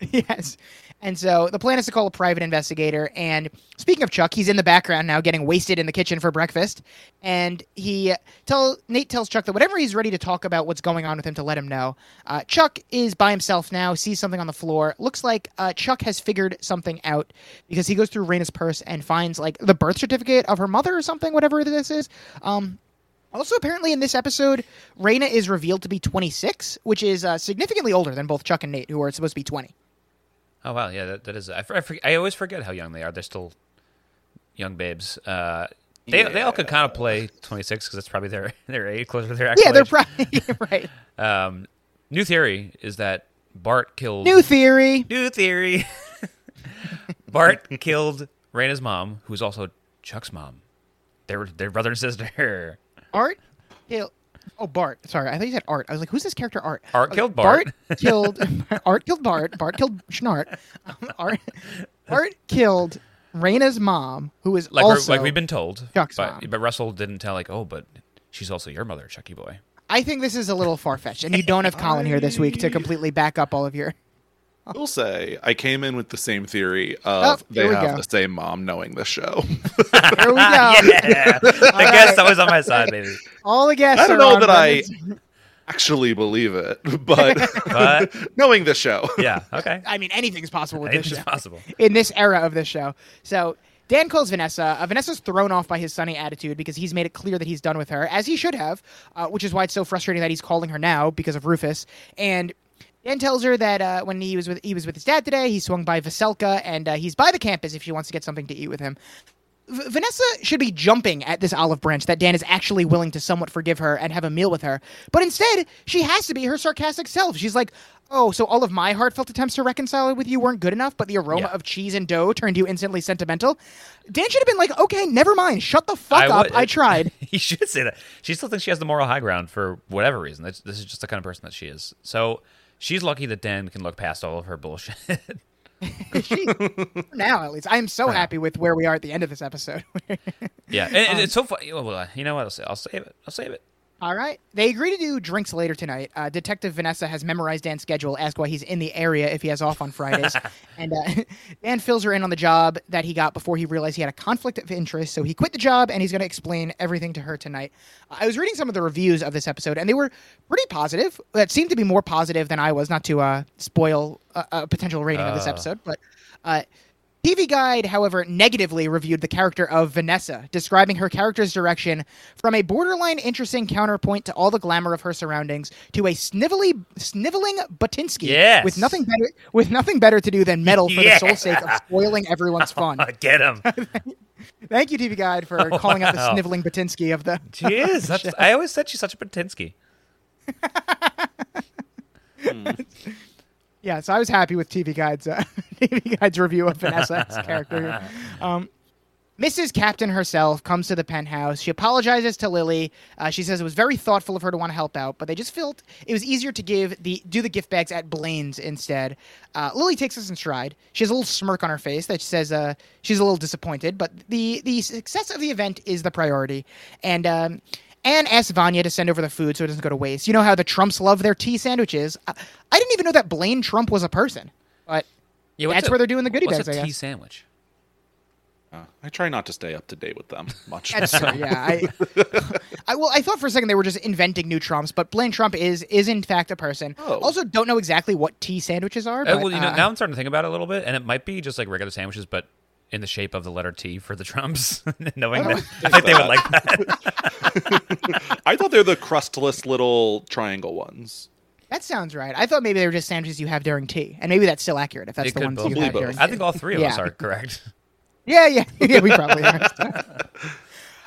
yes. And so the plan is to call a private investigator. And speaking of Chuck, he's in the background now, getting wasted in the kitchen for breakfast. And he tell Nate tells Chuck that whenever he's ready to talk about what's going on with him, to let him know. Uh, Chuck is by himself now, sees something on the floor. Looks like uh, Chuck has figured something out because he goes through Raina's purse and finds like the birth certificate of her mother or something, whatever this is. Um, also, apparently, in this episode, Raina is revealed to be 26, which is uh, significantly older than both Chuck and Nate, who are supposed to be 20. Oh wow, yeah, that, that is. I, I, I always forget how young they are. They're still young babes. Uh, they they all could kind of play 26 because that's probably their their age, closer to their actual Yeah, they're age. probably right. Um, new theory is that Bart killed. New theory. New theory. Bart killed Raina's mom, who's also Chuck's mom. They're they're brother and sister. Art kill. Oh, Bart. Sorry, I thought you said Art. I was like, who's this character, Art? Art killed Bart. Bart killed. Art killed Bart. Bart killed Schnart. Um, Art. Art killed Raina's mom, who is Like also. like we've been told. Chuck's but mom. but Russell didn't tell like oh but she's also your mother, Chucky boy. I think this is a little far fetched, and you don't have Colin here this week to completely back up all of your. I will say I came in with the same theory of Oh, they have go. the same mom knowing the show. Here we go. yeah, the guest always on my side, baby. All the guests. I don't are know on that I actually believe it, but But knowing the show. yeah, okay. I mean, anything's possible with this Anything's show. possible. in this era of this show. So Dan calls Vanessa. Uh, Vanessa's thrown off by his sunny attitude because he's made it clear that he's done with her, as he should have, uh, which is why it's so frustrating that he's calling her now because of Rufus. And Dan tells her that uh, when he was with he was with his dad today, he swung by Veselka, and uh, he's by the campus if she wants to get something to eat with him. V- Vanessa should be jumping at this olive branch that Dan is actually willing to somewhat forgive her and have a meal with her. But instead, she has to be her sarcastic self. She's like, Oh, so all of my heartfelt attempts to reconcile with you weren't good enough, but the aroma Yeah. of cheese and dough turned you instantly sentimental? Dan should have been like, Okay, never mind. Shut the fuck up. would- I tried. he should say that. She still thinks she has the moral high ground for whatever reason. This, this is just the kind of person that she is. So she's lucky that Dan can look past all of her bullshit. she, now, at least. I am so happy with where we are at the end of this episode. yeah, and, and it's so funny. Uh, you know what? I'll, say, I'll save it. I'll save it. All right. They agree to do drinks later tonight. Uh, Detective Vanessa has memorized Dan's schedule, asked why he's in the area if he has off on Fridays. and uh, Dan fills her in on the job that he got before he realized he had a conflict of interest. So he quit the job and he's going to explain everything to her tonight. I was reading some of the reviews of this episode and they were pretty positive. That seemed to be more positive than I was, not to uh, spoil a, a potential rating of this Uh. episode. But uh, TV Guide, however, negatively reviewed the character of Vanessa, describing her character's direction from a borderline interesting counterpoint to all the glamour of her surroundings to a snivelly, sniveling Butinsky Yes. with nothing better with nothing better to do than meddle for Yeah. the sole sake of spoiling everyone's fun. Oh, get him. Thank you, TV Guide, for oh, calling out the sniveling Batinsky of the. She is. I always said she's such a Patinsky. Hmm. Yeah, so I was happy with TV Guide's uh, TV Guide's review of Vanessa's character. Um, Mrs. Captain herself comes to the penthouse. She apologizes to Lily. Uh, she says it was very thoughtful of her to want to help out, but they just felt it was easier to give the do the gift bags at Blaine's instead. Uh, Lily takes this in stride. She has a little smirk on her face that she says uh, she's a little disappointed, but the the success of the event is the priority. And um, Anne asks Vanya to send over the food so it doesn't go to waste. You know how the Trumps love their tea sandwiches. I, I didn't even know that Blaine Trump was a person, but Yeah, that's a- where they're doing the goodie what's bags. a I tea guess. sandwich? Uh, I try not to stay up to date with them much. That's true. Yeah, I, I well, I thought for a second they were just inventing new Trumps, but Blaine Trump is is in fact a person. Oh. Also, don't know exactly what tea sandwiches are. Uh, But, well, you know, uh, now I'm starting to think about it a little bit, and it might be just like regular sandwiches, but in the shape of the letter T for the Trumps. Knowing that, I think they would like that. I thought they're the crustless little triangle ones. that sounds right. I thought maybe they were just sandwiches you have during tea, and maybe that's still accurate if that's It the could ones both you have both. during. I think all three of us are correct. Yeah, yeah, yeah. We probably are.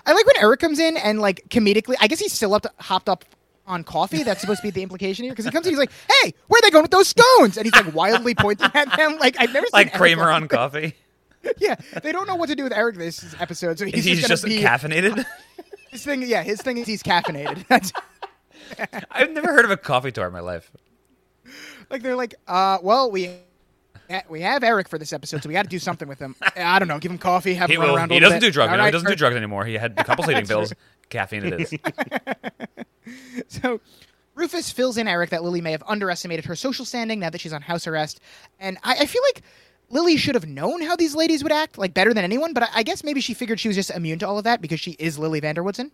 I like when Eric comes in and like comedically. I guess he's still up to, hopped up on coffee. That's supposed to be the implication here because he comes in. He's like, "Hey, where are they going with those stones?" And he's like wildly pointing at them. Like I've never seen Like Eric Kramer like on coffee. Yeah, they don't know what to do with Eric this episode, so he's, He's, just, just be caffeinated. his thing. Yeah, his thing is he's caffeinated. I've never heard of a coffee tour in my life. like they're like, uh, well, we we have Eric for this episode, so we got to do something with him. I don't know, give him coffee, have He, him run will, around. he doesn't bit. do drugs. No, he doesn't do drugs anymore. He had a couple sleeping pills. Caffeine it is. So Rufus fills in Eric that Lily may have underestimated her social standing now that she's on house arrest, and I, I feel like Lily should have known how these ladies would act, like better than anyone. But I, I guess maybe she figured she was just immune to all of that because she is Lily Van der Woodsen.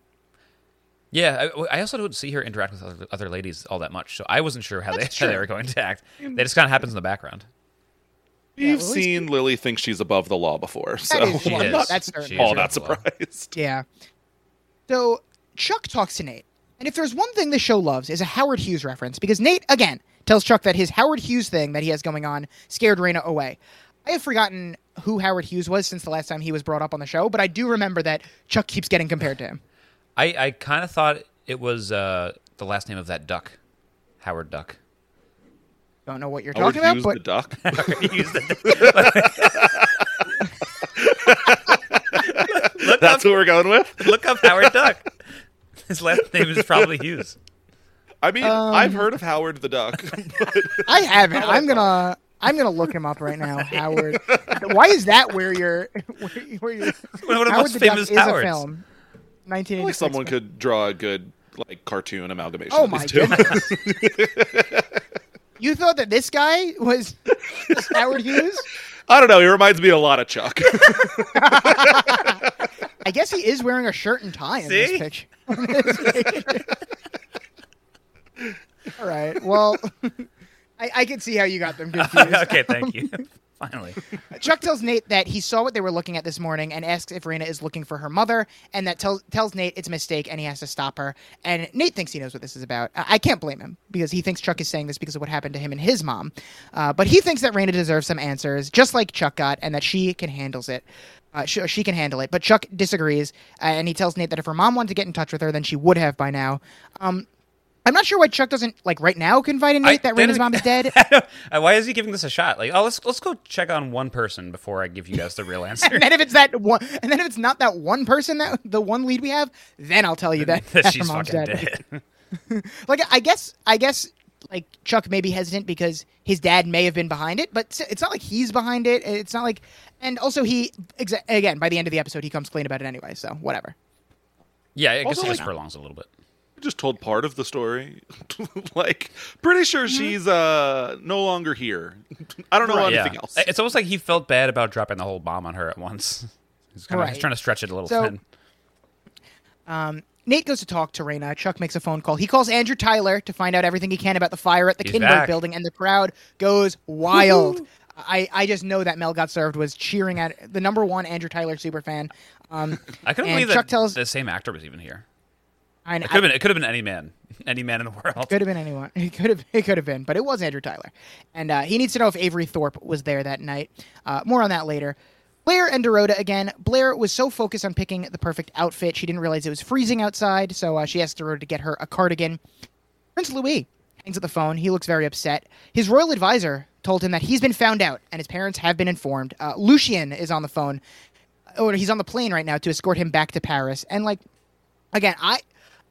Yeah, I, I also don't see her interact with other, other ladies all that much, so I wasn't sure how they how they were going to act. That just kind of happens in the background. Yeah, We've Lily's seen Lily think she's above the law before, so is- She Well, is. no, that's She certainly is all true. not above the law. surprised. Yeah. So Chuck talks to Nate. And if there's one thing the show loves is a Howard Hughes reference, because Nate, again, tells Chuck that his Howard Hughes thing that he has going on scared Raina away. I have forgotten who Howard Hughes was since the last time he was brought up on the show, but I do remember that Chuck keeps getting compared to him. I, I kind of thought it was uh, the last name of that duck, Howard Duck. Don't know what you're Howard talking about, Hughes but the duck. The- look That's up, what we're going with. look up Howard Duck. His last name is probably Hughes. I mean, Um, I've heard of Howard the duck. I haven't. I'm gonna I'm gonna look him up right now. Howard. Why is that where you're where, where you're One of the Howard most the Duck famous is a film. I feel 1986. like someone could draw a good like cartoon amalgamation. Oh of my these two. goodness. You thought that this guy was, was Howard Hughes? I don't know. He reminds me a lot of Chuck. I guess he is wearing a shirt and tie in See? this picture. All right. Well, I, I can see how you got them confused. okay, thank you. Finally. Chuck tells Nate that he saw what they were looking at this morning and asks if Raina is looking for her mother, and that tells tells Nate it's a mistake and he has to stop her. And Nate thinks he knows what this is about. I I can't blame him because he thinks Chuck is saying this because of what happened to him and his mom. Uh, but he thinks that Raina deserves some answers, just like Chuck got, and that she can handles it. Uh, she, she can handle it, but Chuck disagrees, uh, and he tells Nate that if her mom wanted to get in touch with her, then she would have by now. Um, I'm not sure why Chuck doesn't like right now confide in Nate I- that then Raina's mom is dead. Uh, Why is he giving this a shot? Like, oh, let's let's go check on one person before I give you guys the real answer. and then if it's that one, and then if it's not that one person that the one lead we have, then I'll tell you that, that that she's mom's fucking dead. dead. Like I guess, I guess, like Chuck may be hesitant because his dad may have been behind it, but it's- it's not like he's behind it. It's not like, and also he exa- again by the end of the episode he comes clean about it anyway. So whatever. yeah, I guess Also, he just like- prolongs a little bit. Just told part of the story. like, pretty sure Mm-hmm. she's uh no longer here. I don't know Right. anything yeah. else. It's almost like he felt bad about dropping the whole bomb on her at once. He's, kinda, he's Right. trying to stretch it a little So- thin. Nate goes to talk to Raina. Chuck makes a phone call. He calls Andrew Tyler to find out everything he can about the fire at the He's Kinberg back. building, and the crowd goes wild. I, I just know that Mel Got Served was cheering at the number one Andrew Tyler super fan. Um, I couldn't believe Chuck that tells- the same actor was even here. I, It could have been. It could have been any man, any man in the world. Could have been anyone. It could have. It could have been, but it was Andrew Tyler, and uh, he needs to know if Avery Thorpe was there that night. Uh, more on that later. Blair and Dorota again. Blair was so focused on picking the perfect outfit, she didn't realize it was freezing outside, so uh, she asked Dorota to get her a cardigan. Prince Louis hangs up the phone. He looks very upset. His royal advisor told him that he's been found out, and his parents have been informed. Uh, Lucien is on the phone, or he's on the plane right now to escort him back to Paris. And like, again, I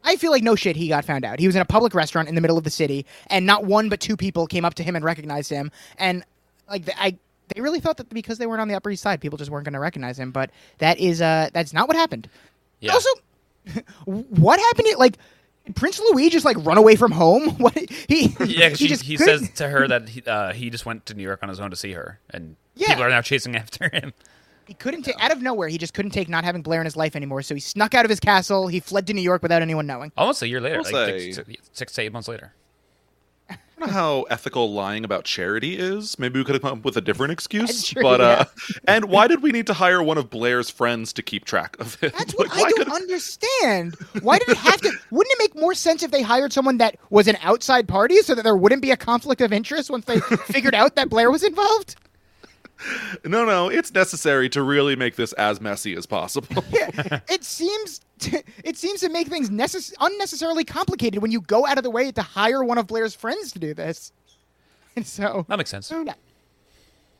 I feel like no shit he got found out. He was in a public restaurant in the middle of the city, and not one but two people came up to him and recognized him. And like I, they really thought that because they weren't on the Upper East Side, people just weren't going to recognize him. But that is uh that's not what happened. Yeah. Also, what happened? To, like Prince Louis just like run away from home? What he? Yeah, he she, just he couldn't- says to her that he, uh, he just went to New York on his own to see her, and Yeah. people are now chasing after him. He couldn't take out of nowhere. He just couldn't take not having Blair in his life anymore. So he snuck out of his castle. He fled to New York without anyone knowing. Almost a year later, I'll like say- six, six to eight months later. I don't know how ethical lying about charity is. Maybe we could have come up with a different excuse. True, but uh and why did we need to hire one of Blair's friends to keep track of it? That's what I don't couldn't- understand. Why did it have to? Wouldn't it make more sense if they hired someone that was an outside party so that there wouldn't be a conflict of interest once they figured out that Blair was involved? No, no, it's necessary to really make this as messy as possible. Yeah, it seems to, it seems to make things necess- unnecessarily complicated when you go out of the way to hire one of Blair's friends to do this. And so, That makes sense. yeah.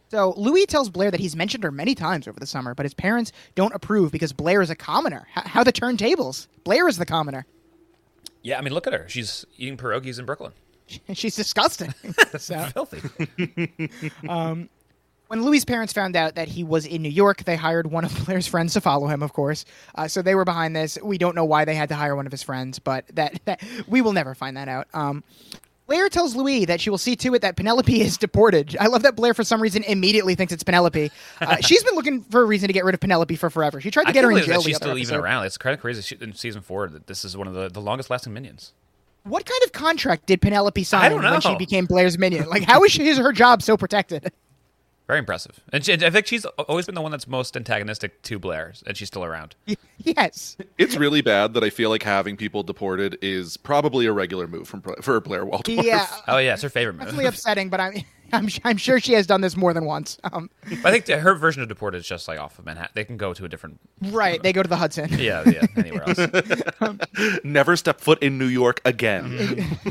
So Louis tells Blair that he's mentioned her many times over the summer, but his parents don't approve because Blair is a commoner. H- how the turntables? Blair is the commoner. Yeah, I mean, look at her. She's eating pierogies in Brooklyn. She's disgusting. so, Filthy. Um, when Louis' parents found out that he was in New York, they hired one of Blair's friends to follow him, of course. Uh, so they were behind this. We don't know why they had to hire one of his friends, but that, that we will never find that out. Um, Blair tells Louis that she will see to it that Penelope is deported. I love that Blair, for some reason, immediately thinks it's Penelope. Uh, she's been looking for a reason to get rid of Penelope for forever. She tried to I get her in jail. she's still even around. It's kind of crazy she- in season four that this is one of the, the longest lasting minions. What kind of contract did Penelope sign when she became Blair's minion? Like, how is, she, is her job so protected? Very impressive. And she, I think she's always been the one that's most antagonistic to Blair, and she's still around. yes. It's really bad that I feel like having people deported is probably a regular move from for Blair Waldorf. Yeah. Oh yeah, it's her favorite move. Definitely upsetting, but I'm, I'm I'm sure she has done this more than once. Um, I think her version of deported is just like off of Manhattan. They can go to a different. right, they go to the Hudson. Yeah, yeah, anywhere else. Never step foot in New York again.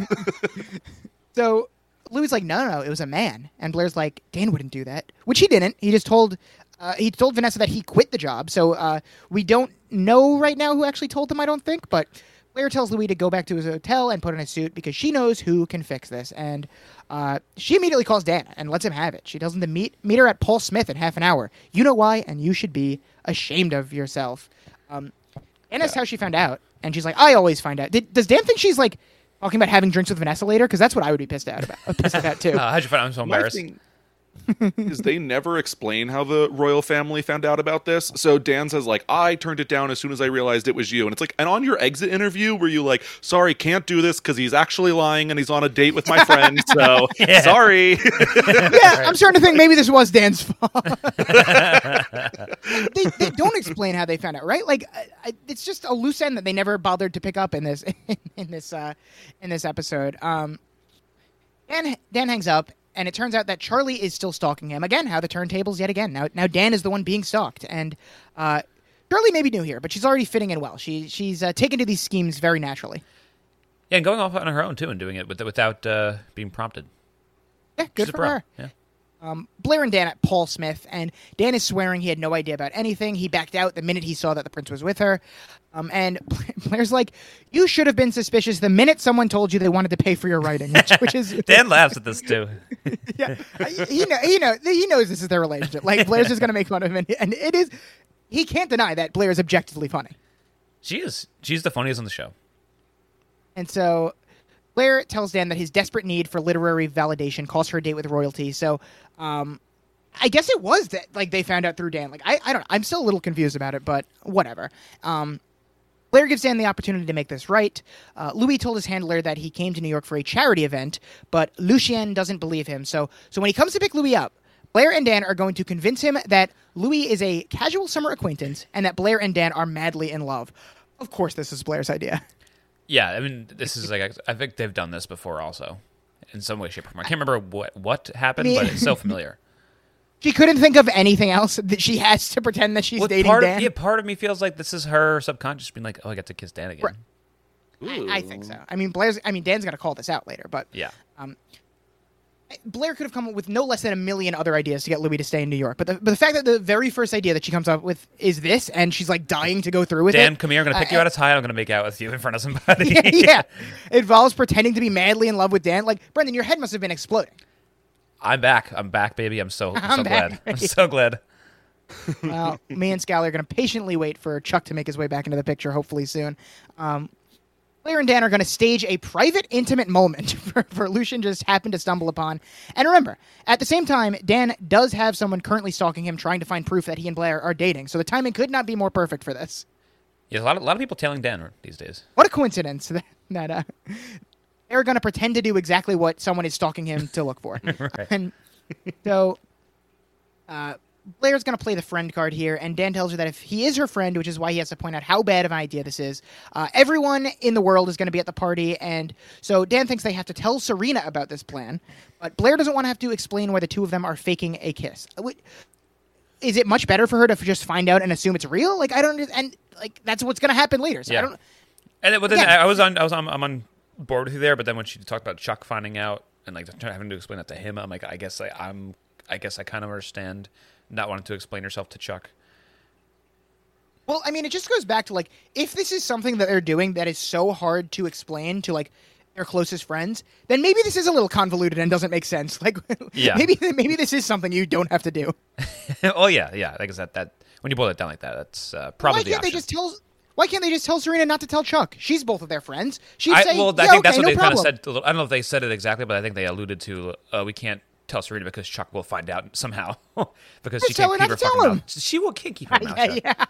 So Louis like, no, no, no, it was a man, and Blair's like, Dan wouldn't do that, which he didn't. He just told uh, he told Vanessa that he quit the job. So uh, we don't know right now who actually told him. I don't think, but Blair tells Louis to go back to his hotel and put on a suit because she knows who can fix this, and uh, she immediately calls Dan and lets him have it. She tells him to meet meet her at Paul Smith in half an hour. You know why, and you should be ashamed of yourself. Um, and that's how she found out. And she's like, I always find out. Did, does Dan think she's like talking about having drinks with Vanessa later? Because that's what I would be pissed out about. Pissed about too. Uh, how'd you find? I'm so My embarrassed. thing is they never explain how the royal family found out about this. So Dan says like, "I turned it down as soon as I realized it was you." And it's like, and on your exit interview, were you like, "Sorry, can't do this because he's actually lying and he's on a date with my friend." So sorry. yeah, I'm starting to think maybe this was Dan's fault. they, they don't explain how they found out, right? Like, I, I, it's just a loose end that they never bothered to pick up in this in this uh, in this episode. Um, Dan Dan hangs up, and it turns out that Charlie is still stalking him again. How the turntables yet again. Now now Dan is the one being stalked, and uh, Charlie may be new here, but she's already fitting in well. She she's uh, taken to these schemes very naturally. Yeah, and going off on her own too, and doing it with, without uh, being prompted. Yeah, good She's for her. Yeah. um, Blair and Dan at Paul Smith, and Dan is swearing he had no idea about anything. He backed out the minute he saw that the prince was with her. Um, and Blair's like, "You should have been suspicious the minute someone told you they wanted to pay for your writing," which, which is Dan laughs at this too. yeah, he know he know he knows this is their relationship. Like Blair's just gonna make fun of him, and, and it is. He can't deny that Blair is objectively funny, She is. She's the funniest on the show. and so. Blair tells Dan that his desperate need for literary validation calls for a date with royalty. So, um, I guess it was that like they found out through Dan. Like I, I don't know. I'm still a little confused about it, but whatever. Um, Blair gives Dan the opportunity to make this right. Uh, Louis told his handler that he came to New York for a charity event, but Lucien doesn't believe him. So, so when he comes to pick Louis up, Blair and Dan are going to convince him that Louis is a casual summer acquaintance and that Blair and Dan are madly in love. Of course, this is Blair's idea. Yeah, I mean, this is like I think they've done this before also, in some way, shape, or form. I can't remember what what happened, I mean- but it's so familiar. She couldn't think of anything else that she has to pretend that she's Well, dating part Dan. of yeah, part of me feels like this is her subconscious being like, oh, I got to kiss Dan again. Right. I, I think so. I mean, Blair's. I mean, Dan's going to call this out later, but Yeah, Blair could have come up with no less than a million other ideas to get Louis to stay in New York. But the, but the fact that the very first idea that she comes up with is this, and she's like dying to go through with Dan, it. Dan, come here. I'm gonna pick uh, you out of tie. I'm gonna make out with you in front of somebody. yeah, yeah. It involves pretending to be madly in love with Dan. Like Brendan, your head must have been exploding. I'm back. I'm back, baby. I'm so I'm, I'm so back, glad. I'm so glad. Well, me and Scally are going to patiently wait for Chuck to make his way back into the picture, hopefully soon. Um, Blair and Dan are going to stage a private, intimate moment for, for Lucien just happened to stumble upon. And remember, at the same time, Dan does have someone currently stalking him, trying to find proof that he and Blair are dating. So the timing could not be more perfect for this. Yeah, a lot of a lot of people tailing Dan these days. What a coincidence that, that uh, they're going to pretend to do exactly what someone is stalking him to look for. And so uh, Blair's going to play the friend card here, and Dan tells her that if he is her friend, which is why he has to point out how bad of an idea this is, uh, everyone in the world is going to be at the party. And so Dan thinks they have to tell Serena about this plan, but Blair doesn't want to have to explain why the two of them are faking a kiss. Uh, Is it much better for her to just find out and assume it's real? Like I don't, and like that's what's going to happen later. So I Yeah. don't. And then, but then. I was on I was on, I'm on board with you there. But then when she talked about Chuck finding out and like having to explain that to him, I'm like, I guess I, I'm I guess I kind of understand not wanting to explain herself to Chuck. Well, I mean, it just goes back to like if this is something that they're doing that is so hard to explain to like their closest friends, then maybe this is a little convoluted and doesn't make sense. Like, Yeah. maybe maybe this is something you don't have to do. oh yeah, yeah. Like I said, that when you boil it down like that, that's uh, probably Why the can't they just tell? Why can't they just tell Serena not to tell Chuck? She's both of their friends. She'd I, say, well, yeah, I think okay, that's what no they kind problem. of said. I don't know if they said it exactly, but I think they alluded to uh, we can't tell Serena because Chuck will find out somehow because she can't keep her fucking mouth. She will can't keep her mouth shut. yeah.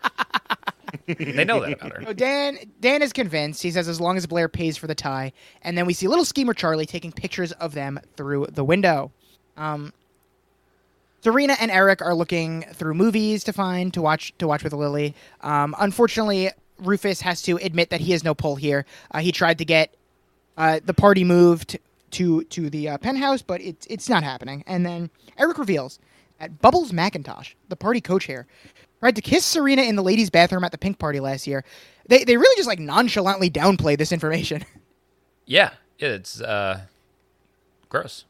They know that about her. So Dan Dan is convinced. He says as long as Blair pays for the tie, and then we see little schemer Charlie taking pictures of them through the window. Um, Serena and Eric are looking through movies to find to watch to watch with Lily. Um, unfortunately, Rufus has to admit that he has no pull here. Uh, he tried to get uh, the party moved to to the uh, penthouse, but it's it's not happening. And then Eric reveals that Bubbles McIntosh, the party coach here, tried to kiss Serena in the ladies' bathroom at the pink party last year. They they really just like nonchalantly downplay this information. Yeah, it's uh, gross.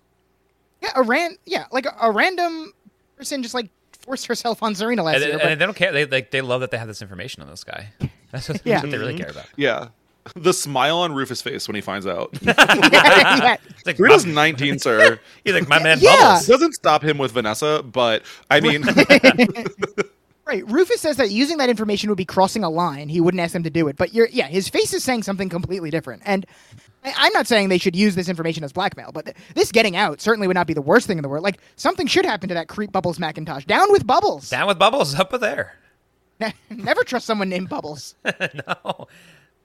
yeah, a ran yeah like a, a random person just like forced herself on Serena last And, year. and but- they don't care. They like they love that they have this information on this guy. That's what, Yeah. that's what they really care about. Yeah. The smile on Rufus' face when he finds out. yeah, It's like Serena's my, 19, sir. he's like my man Yeah. Bubbles. Doesn't stop him with Vanessa, but I mean, Right. Rufus says that using that information would be crossing a line. He wouldn't ask them to do it. But you're, yeah, his face is saying something completely different. And I, I'm not saying they should use this information as blackmail, but th- this getting out certainly would not be the worst thing in the world. Like something should happen to that creep Bubbles Macintosh. Down with Bubbles. Down with Bubbles, up with there. Never trust someone named Bubbles. no,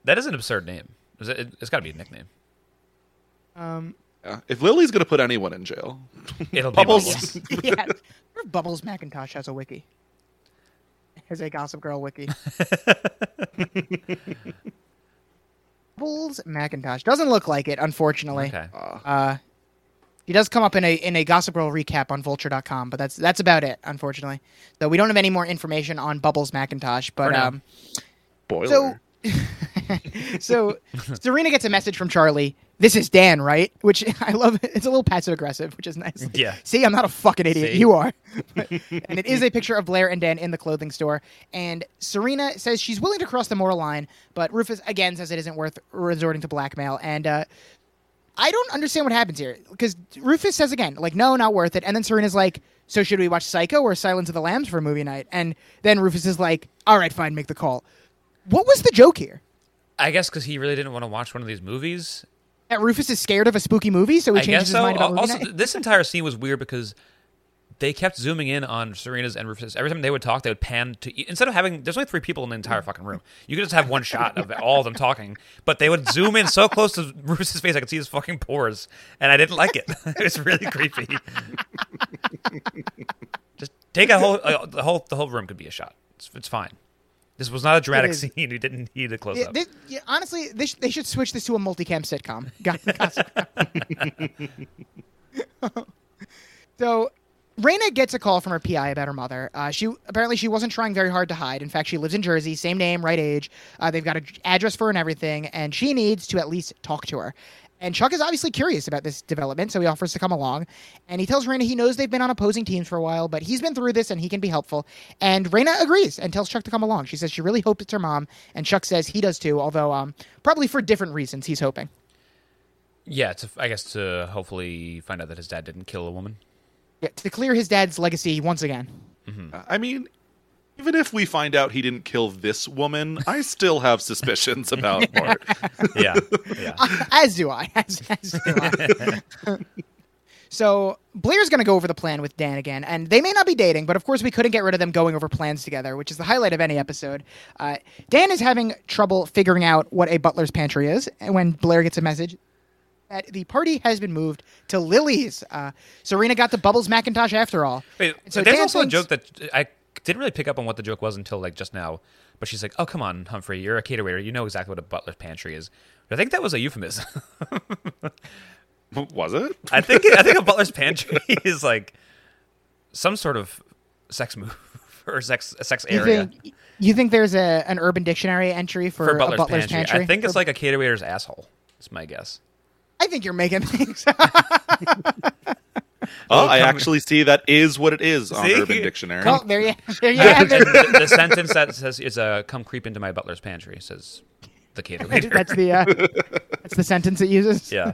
that is an absurd name. Is it- It's got to be a nickname. yeah, if Lily's going to put anyone in jail, It'll be Bubbles. Bubbles. yeah. Or Bubbles McIntosh has a wiki. Has a Gossip Girl wiki. Bubbles McIntosh doesn't look like it, unfortunately. Okay. Uh, he does come up in a in a Gossip Girl recap on Vulture.com, but that's that's about it, unfortunately. So we don't have any more information on Bubbles Macintosh, But For um, boiler. so so Serena gets a message from Charlie. This is Dan, right? Which I love. It's a little passive aggressive, which is nice. Yeah. See, I'm not a fucking idiot. See? You are. But- and it is a picture of Blair and Dan in the clothing store. And Serena says she's willing to cross the moral line, but Rufus again says it isn't worth resorting to blackmail. And uh, I don't understand what happens here because Rufus says again, like, no, not worth it. And then Serena's like, so should we watch Psycho or Silence of the Lambs for a movie night? And then Rufus is like, all right, fine, make the call. What was the joke here? I guess because he really didn't want to watch one of these movies. That Rufus is scared of a spooky movie, so he I changes his so. mind about movie Also, night? this entire scene was weird because they kept zooming in on Serena's and Rufus. Every time they would talk, they would pan to instead of having. There's only three people in the entire fucking room. You could just have one shot of all of them talking, but they would zoom in so close to Rufus's face, I could see his fucking pores, and I didn't like it. it was really creepy. just take a whole uh, the whole the whole room could be a shot. It's, it's fine. This was not a dramatic scene. You didn't need a close up. yeah, honestly, they, sh- they should switch this to a multicam sitcom. Got- Gossip Girl. so, Raina gets a call from her PI about her mother. Uh, she apparently she wasn't trying very hard to hide. In fact, she lives in Jersey, same name, right age. Uh, they've got an address for her and everything, and she needs to at least talk to her. And Chuck is obviously curious about this development, so he offers to come along. And he tells Raina he knows they've been on opposing teams for a while, but he's been through this and he can be helpful. And Raina agrees and tells Chuck to come along. She says she really hopes it's her mom, and Chuck says he does too, although um, probably for different reasons. He's hoping. yeah, to, I guess to hopefully find out that his dad didn't kill a woman. Yeah, to clear his dad's legacy once again. I mean, even if we find out he didn't kill this woman, I still have suspicions about Mort. Yeah, yeah. as do I. As, as do I. so Blair's going to go over the plan with Dan again, and they may not be dating, but of course we couldn't get rid of them going over plans together, which is the highlight of any episode. Uh, Dan is having trouble figuring out what a butler's pantry is, and when Blair gets a message that the party has been moved to Lily's. Uh, Serena got the Bubbles Macintosh after all. Wait, And so there's also thinks- a joke that I didn't really pick up on what the joke was until like just now. But she's like, "Oh, come on, Humphrey, you're a cater waiter. You know exactly what a butler's pantry is." But I think that was a euphemism. Was it? I think I think a butler's pantry is like some sort of sex move or sex a sex You area think, you think there's a an Urban Dictionary entry for, for butler's, a butler's pantry. pantry? I think it's For- like a cater waiter's asshole. It's my guess. I think you're making things. Oh, I actually see that is what it is on See? Urban Dictionary. oh, there you, there you have it. the, the sentence that says is uh, "Come creep into my butler's pantry" says the cater waiter. That's the uh, that's the sentence it uses. yeah.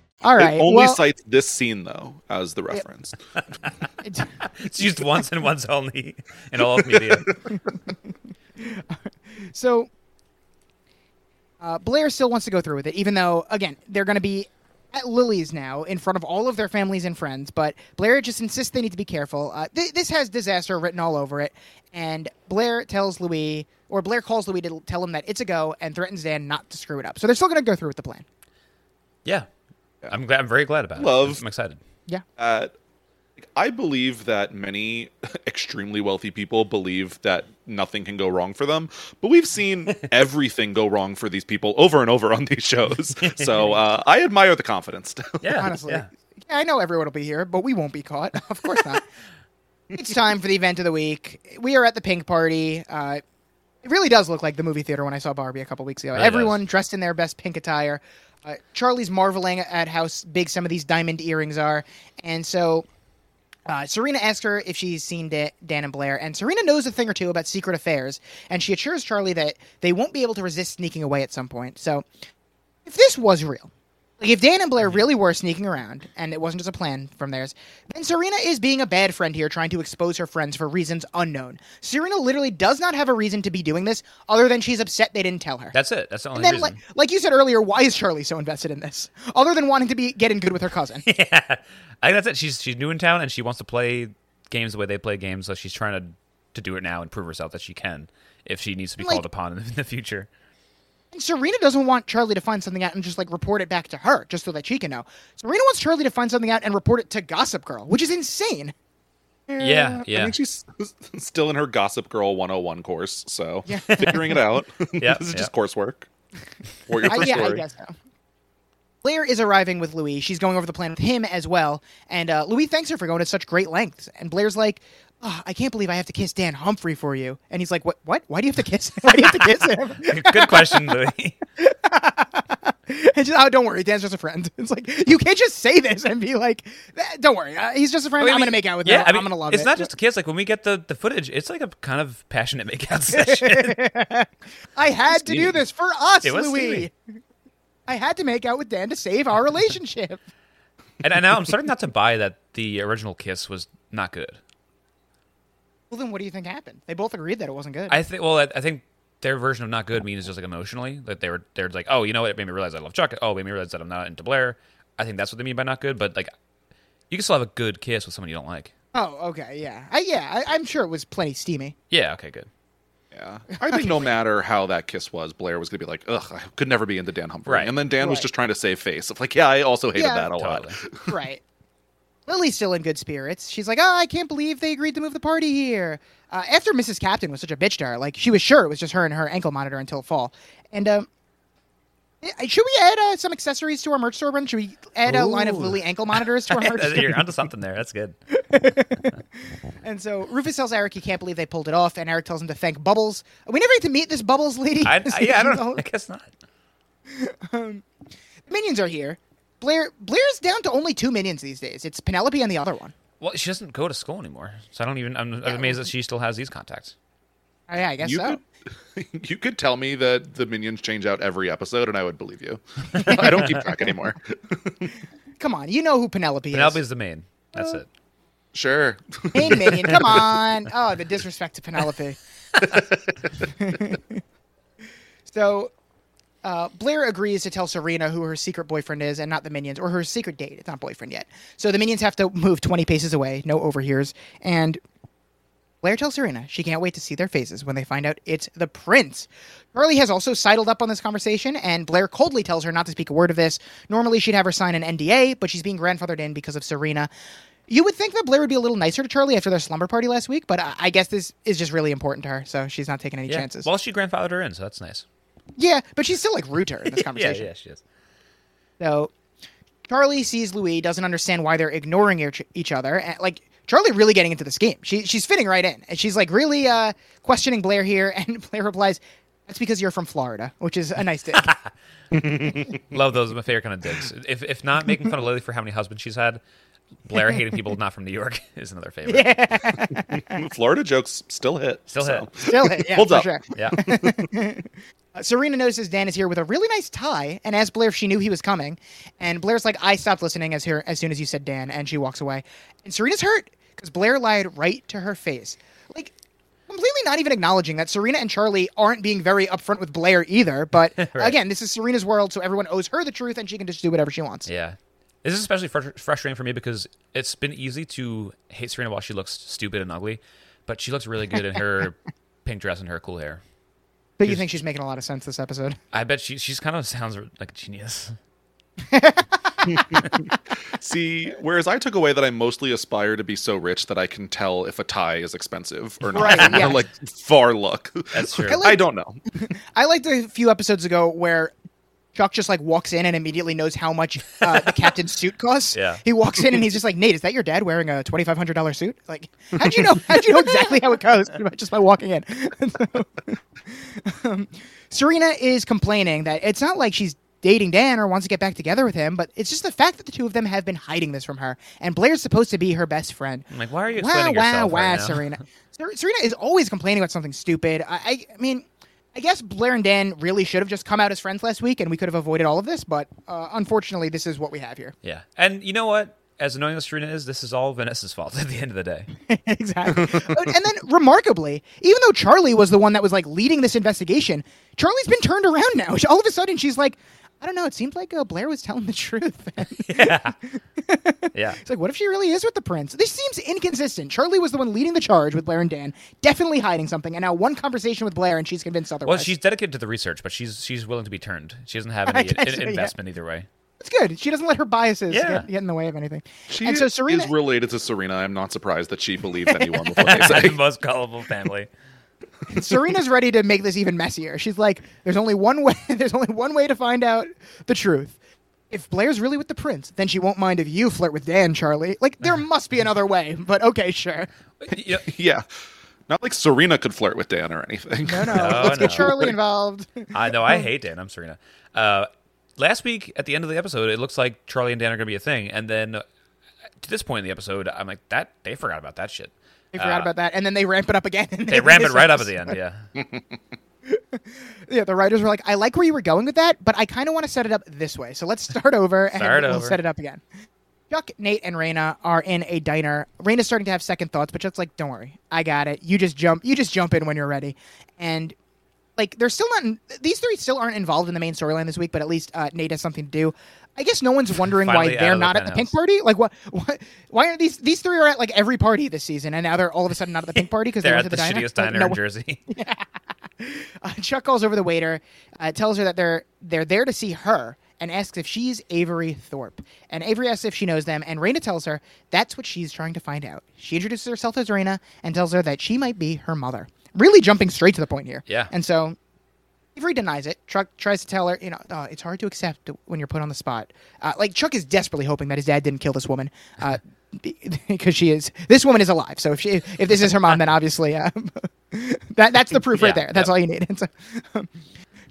All right. it only well, cites this scene though as the reference. It's used once and once only in all of media. So uh, Blair still wants to go through with it, even though, again, they're going to be at Lily's now in front of all of their families and friends. But Blair just insists they need to be careful. Uh, th- this has disaster written all over it. And Blair tells Louis, or Blair calls Louis to tell him that it's a go and threatens Dan not to screw it up. So they're still going to go through with the plan. Yeah. I'm glad. I'm very glad about Love. it. I'm excited. Yeah. Uh, I believe that many extremely wealthy people believe that nothing can go wrong for them, but we've seen everything go wrong for these people over and over on these shows. So uh, I admire the confidence. Yeah. honestly. Yeah. Yeah, I know everyone will be here, but we won't be caught. of course not. it's time for the event of the week. We are at the pink party. Uh, it really does look like the movie theater when I saw Barbie a couple weeks ago. Really Everyone does. dressed in their best pink attire. Uh, Charlie's marveling at how big some of these diamond earrings are, and so uh, Serena asks her if she's seen Da- Dan and Blair, and Serena knows a thing or two about secret affairs, and she assures Charlie that they won't be able to resist sneaking away at some point. So, if this was real, like if Dan and Blair mm-hmm. really were sneaking around, and it wasn't just a plan from theirs, then Serena is being a bad friend here, trying to expose her friends for reasons unknown. Serena literally does not have a reason to be doing this, other than she's upset they didn't tell her. That's it. That's the only and then, reason. like, like you said earlier, why is Charlie so invested in this? Other than wanting to be getting good with her cousin. yeah. I think that's it. She's she's new in town and she wants to play games the way they play games, so she's trying to to do it now and prove herself that she can if she needs to be Like- called upon in the future. And Serena doesn't want Charlie to find something out and just like report it back to her, just so that she can know. Serena wants Charlie to find something out and report it to Gossip Girl, which is insane. Yeah, yeah. I think she's still in her Gossip Girl 101 course, so Yeah. figuring it out. Yeah, this is yeah. just coursework. Or your I, first yeah, I guess so. Blair is arriving with Louis. She's going over the plan with him as well. And uh, Louis thanks her for going to such great lengths. And Blair's like, "Ah, I can't believe I have to kiss Dan Humphrey for you. And he's like, What? What? Why do you have to kiss? Why do you have to kiss him? Good question, Louis. and she's, oh, don't worry, Dan's just a friend. It's like you can't just say this and be like, "Eh, don't worry, uh, he's just a friend. I mean, I'm gonna make out with yeah, him. I mean, I'm gonna love it's it. It's not just a kiss. Like when we get the, the footage, it's like a kind of passionate makeout session. I had to do this for us, Louis. I had to make out with Dan to save our relationship. and, and now I'm starting not to buy that the original kiss was not good. Well, then what do you think happened? They both agreed that it wasn't good. I think. Well, I, I think their version of not good means just like emotionally that they were they're like, oh, you know what? It made me realize I love Chuck. Oh, it made me realize that I'm not into Blair. I think that's what they mean by not good. But like, you can still have a good kiss with someone you don't like. oh, okay, yeah, I, yeah. I, I'm sure it was plenty steamy. Yeah. Okay. Good. Yeah. I think no matter how that kiss was, Blair was going to be like, ugh, I could never be into Dan Humphrey. Right. And then Dan was just trying to save face. Of like, yeah, I also hated Yeah, that a lot. Right. Lily's still in good spirits. She's like, "Oh, I can't believe they agreed to move the party here." Uh, after Mrs. Captain was such a bitch to her, like she was sure it was just her and her ankle monitor until fall. And um, should we add uh, some accessories to our merch store run? Should we add a line of Lily ankle monitors to our merch store? You're onto something there. That's good. And so Rufus tells Eric he can't believe they pulled it off, and Eric tells him to thank Bubbles. We never get to meet this Bubbles lady. I, I, yeah, I don't know. I guess not. Minions are here. Blair Blair's down to only two minions these days. It's Penelope and the other one. Well, she doesn't go to school anymore, so I don't even. I'm, I'm amazed that she still has these contacts. Oh, yeah, I guess You so. could, you could tell me that the minions change out every episode, and I would believe you. I don't keep track anymore. Come on, you know who Penelope, is. Penelope's is. the main. That's uh, it. Sure. Hey, minion, come on. Oh, the disrespect to Penelope. so, uh, Blair agrees to tell Serena who her secret boyfriend is and not the minions, or her secret date. It's not boyfriend yet. So the minions have to move 20 paces away, no overhears. And Blair tells Serena she can't wait to see their faces when they find out it's the prince. Charlie has also sidled up on this conversation, and Blair coldly tells her not to speak a word of this. Normally, she'd have her sign an NDA, but she's being grandfathered in because of Serena. You would think that Blair would be a little nicer to Charlie after their slumber party last week, but I, I guess this is just really important to her, so she's not taking any Yeah. chances. Well, she grandfathered her in, so that's nice. Yeah, but she's still like rude to her in this conversation. yeah, yeah, she is. So Charlie sees Louis, doesn't understand why they're ignoring each, each other. And, like Charlie really getting into this game. She she's fitting right in, and she's like really uh, questioning Blair here. And Blair replies, "That's because you're from Florida," which is a nice dig. Love those. My favorite kind of digs. If if not making fun of Lily for how many husbands she's had, Blair hating people not from New York is another favorite. Yeah. Florida jokes still hit. Still so. hit. Still, hit, yeah, Hold for up. sure. Yeah. Uh, Serena notices Dan is here with a really nice tie and asks Blair if she knew he was coming. And Blair's like, I stopped listening as here as soon as you said Dan, and she walks away. And Serena's hurt because Blair lied right to her face. Like, completely not even acknowledging that Serena and Charlie aren't being very upfront with Blair either. But again, this is Serena's world, so everyone owes her the truth and she can just do whatever she wants. Yeah. This is especially fr- frustrating for me because it's been easy to hate Serena while she looks stupid and ugly, but she looks really good in her pink dress and her cool hair. But you think she's making a lot of sense this episode? I bet she she's kind of sounds like a genius. See, whereas I took away that I mostly aspire to be so rich that I can tell if a tie is expensive or not. Right, yeah. like far look. That's true. I like- I don't know. I liked a few episodes ago where Chuck just like walks in and immediately knows how much uh, the captain's suit costs. Yeah. He walks in and he's just like, Nate, is that your dad wearing a twenty five hundred dollar suit? Like, how'd you know? How'd you know exactly how it goes just by walking in? So, um, Serena is complaining that it's not like she's dating Dan or wants to get back together with him, but it's just the fact that the two of them have been hiding this from her. And Blair's supposed to be her best friend. I'm like, why are you Wow, explaining wow, yourself wow, right now? Serena. Serena is always complaining about something stupid. I, I mean, I guess Blair and Dan really should have just come out as friends last week, and we could have avoided all of this. But uh, unfortunately, this is what we have here. Yeah, and you know what? As annoying as Serena is, this is all Vanessa's fault at the end of the day. exactly. and then, remarkably, even though Charlie was the one that was like leading this investigation, Charlie's been turned around now. All of a sudden, she's like, I don't know. It seemed like uh, Blair was telling the truth. Yeah, yeah. It's like, what if she really is with the prince? This seems inconsistent. Charlie was the one leading the charge with Blair and Dan, definitely hiding something, and now one conversation with Blair, and she's convinced otherwise. well, she's dedicated to the research, but she's she's willing to be turned. She doesn't have I any guess in- so, yeah. investment either way. It's good. She doesn't let her biases Yeah. get, get in the way of anything. She and so Serena, is related to Serena. I'm not surprised that she believes anyone with what they say. the most gullible family. Serena's ready to make this even messier. She's like, "There's only one way. There's only one way to find out the truth. If Blair's really with the prince, then she won't mind if you flirt with Dan, Charlie. Like, there must be another way. But okay, sure. You know, Yeah. Not like Serena could flirt with Dan or anything. No, no. No, let's get. Charlie involved. I know I hate Dan. I'm Serena. Uh, last week at the end of the episode, it looks like Charlie and Dan are going to be a thing, and then uh, to this point in the episode, I'm like, that they forgot about that shit. They forgot Uh, about that, and then they ramp it up again. in They ramp it right up at the end. Yeah. Yeah, the writers were like, I like where you were going with that, but I kind of want to set it up this way. So let's start over and Start we'll over. set it up again. Chuck, Nate, and Raina are in a diner. Raina's starting to have second thoughts, but Chuck's like, "Don't worry, I got it. You just jump. You just jump in when you're ready." And like, they're still not. In, these three still aren't involved in the main storyline this week, but at least uh, Nate has something to do. I guess no one's wondering why they're the not at the pink party. Like, what? What? Why aren't these? These three are at like every party this season, and now they're all of a sudden not at the pink party because they They're went at the the, diner. shittiest Like, diner no in Jersey. uh, Chuck calls over the waiter, uh, tells her that they're they're there to see her, and asks if she's Avery Thorpe. And Avery asks if she knows them, and Raina tells her that's what she's trying to find out. She introduces herself as Raina and tells her that she might be her mother. Really jumping straight to the point here. Yeah. And so Avery denies it. Chuck tries to tell her, you know, oh, it's hard to accept when you're put on the spot. Uh, like Chuck is desperately hoping that his dad didn't kill this woman, uh, because she is. This woman is alive. So if she, if this is her mom, then obviously, uh, that that's the proof right there. That's yep. all you need. So, um,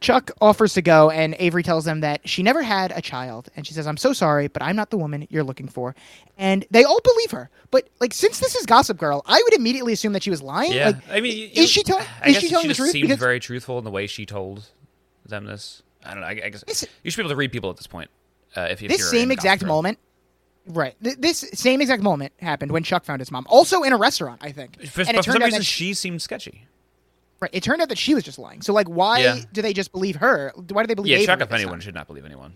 Chuck offers to go, and Avery tells them that she never had a child, and she says, "I'm so sorry, but I'm not the woman you're looking for." And they all believe her. But like, since this is Gossip Girl, I would immediately assume that she was lying. Yeah, Like, I mean, you- is she I is guess she telling the just truth? Seemed Because- very truthful in the way she told them this. I don't know. I, I guess This- you should be able to read people at this point. Uh, if, if this same exact moment right th- this same exact moment happened when chuck found his mom also in a restaurant i think For, and but for some reason, that she seemed sketchy. Right, it turned out that she was just lying so like why Yeah. do they just believe her why do they believe Yeah, Avery Chuck, if anyone, time? should not believe anyone.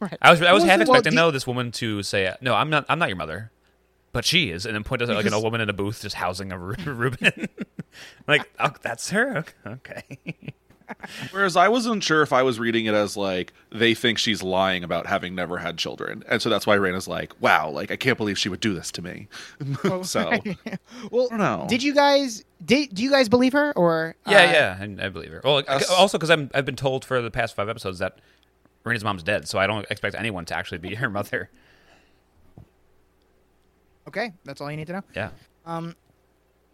right. I was I was Well, half well, expecting the- though this woman to say, "No, I'm not. I'm not your mother." But she is, and then point us out like an old woman in a booth just housing a Ru- Reuben. like, oh, that's her. Okay. Whereas I wasn't sure if I was reading it as like they think she's lying about having never had children, and so that's why Raina's like, "Wow, like I can't believe she would do this to me." so well I did you guys did do you guys believe her or Yeah, uh, yeah, I, I believe her. Well, Us- also because I'm I've been told for the past five episodes that Raina's mom's dead, so I don't expect anyone to actually be her mother. Okay, that's all you need to know. Yeah.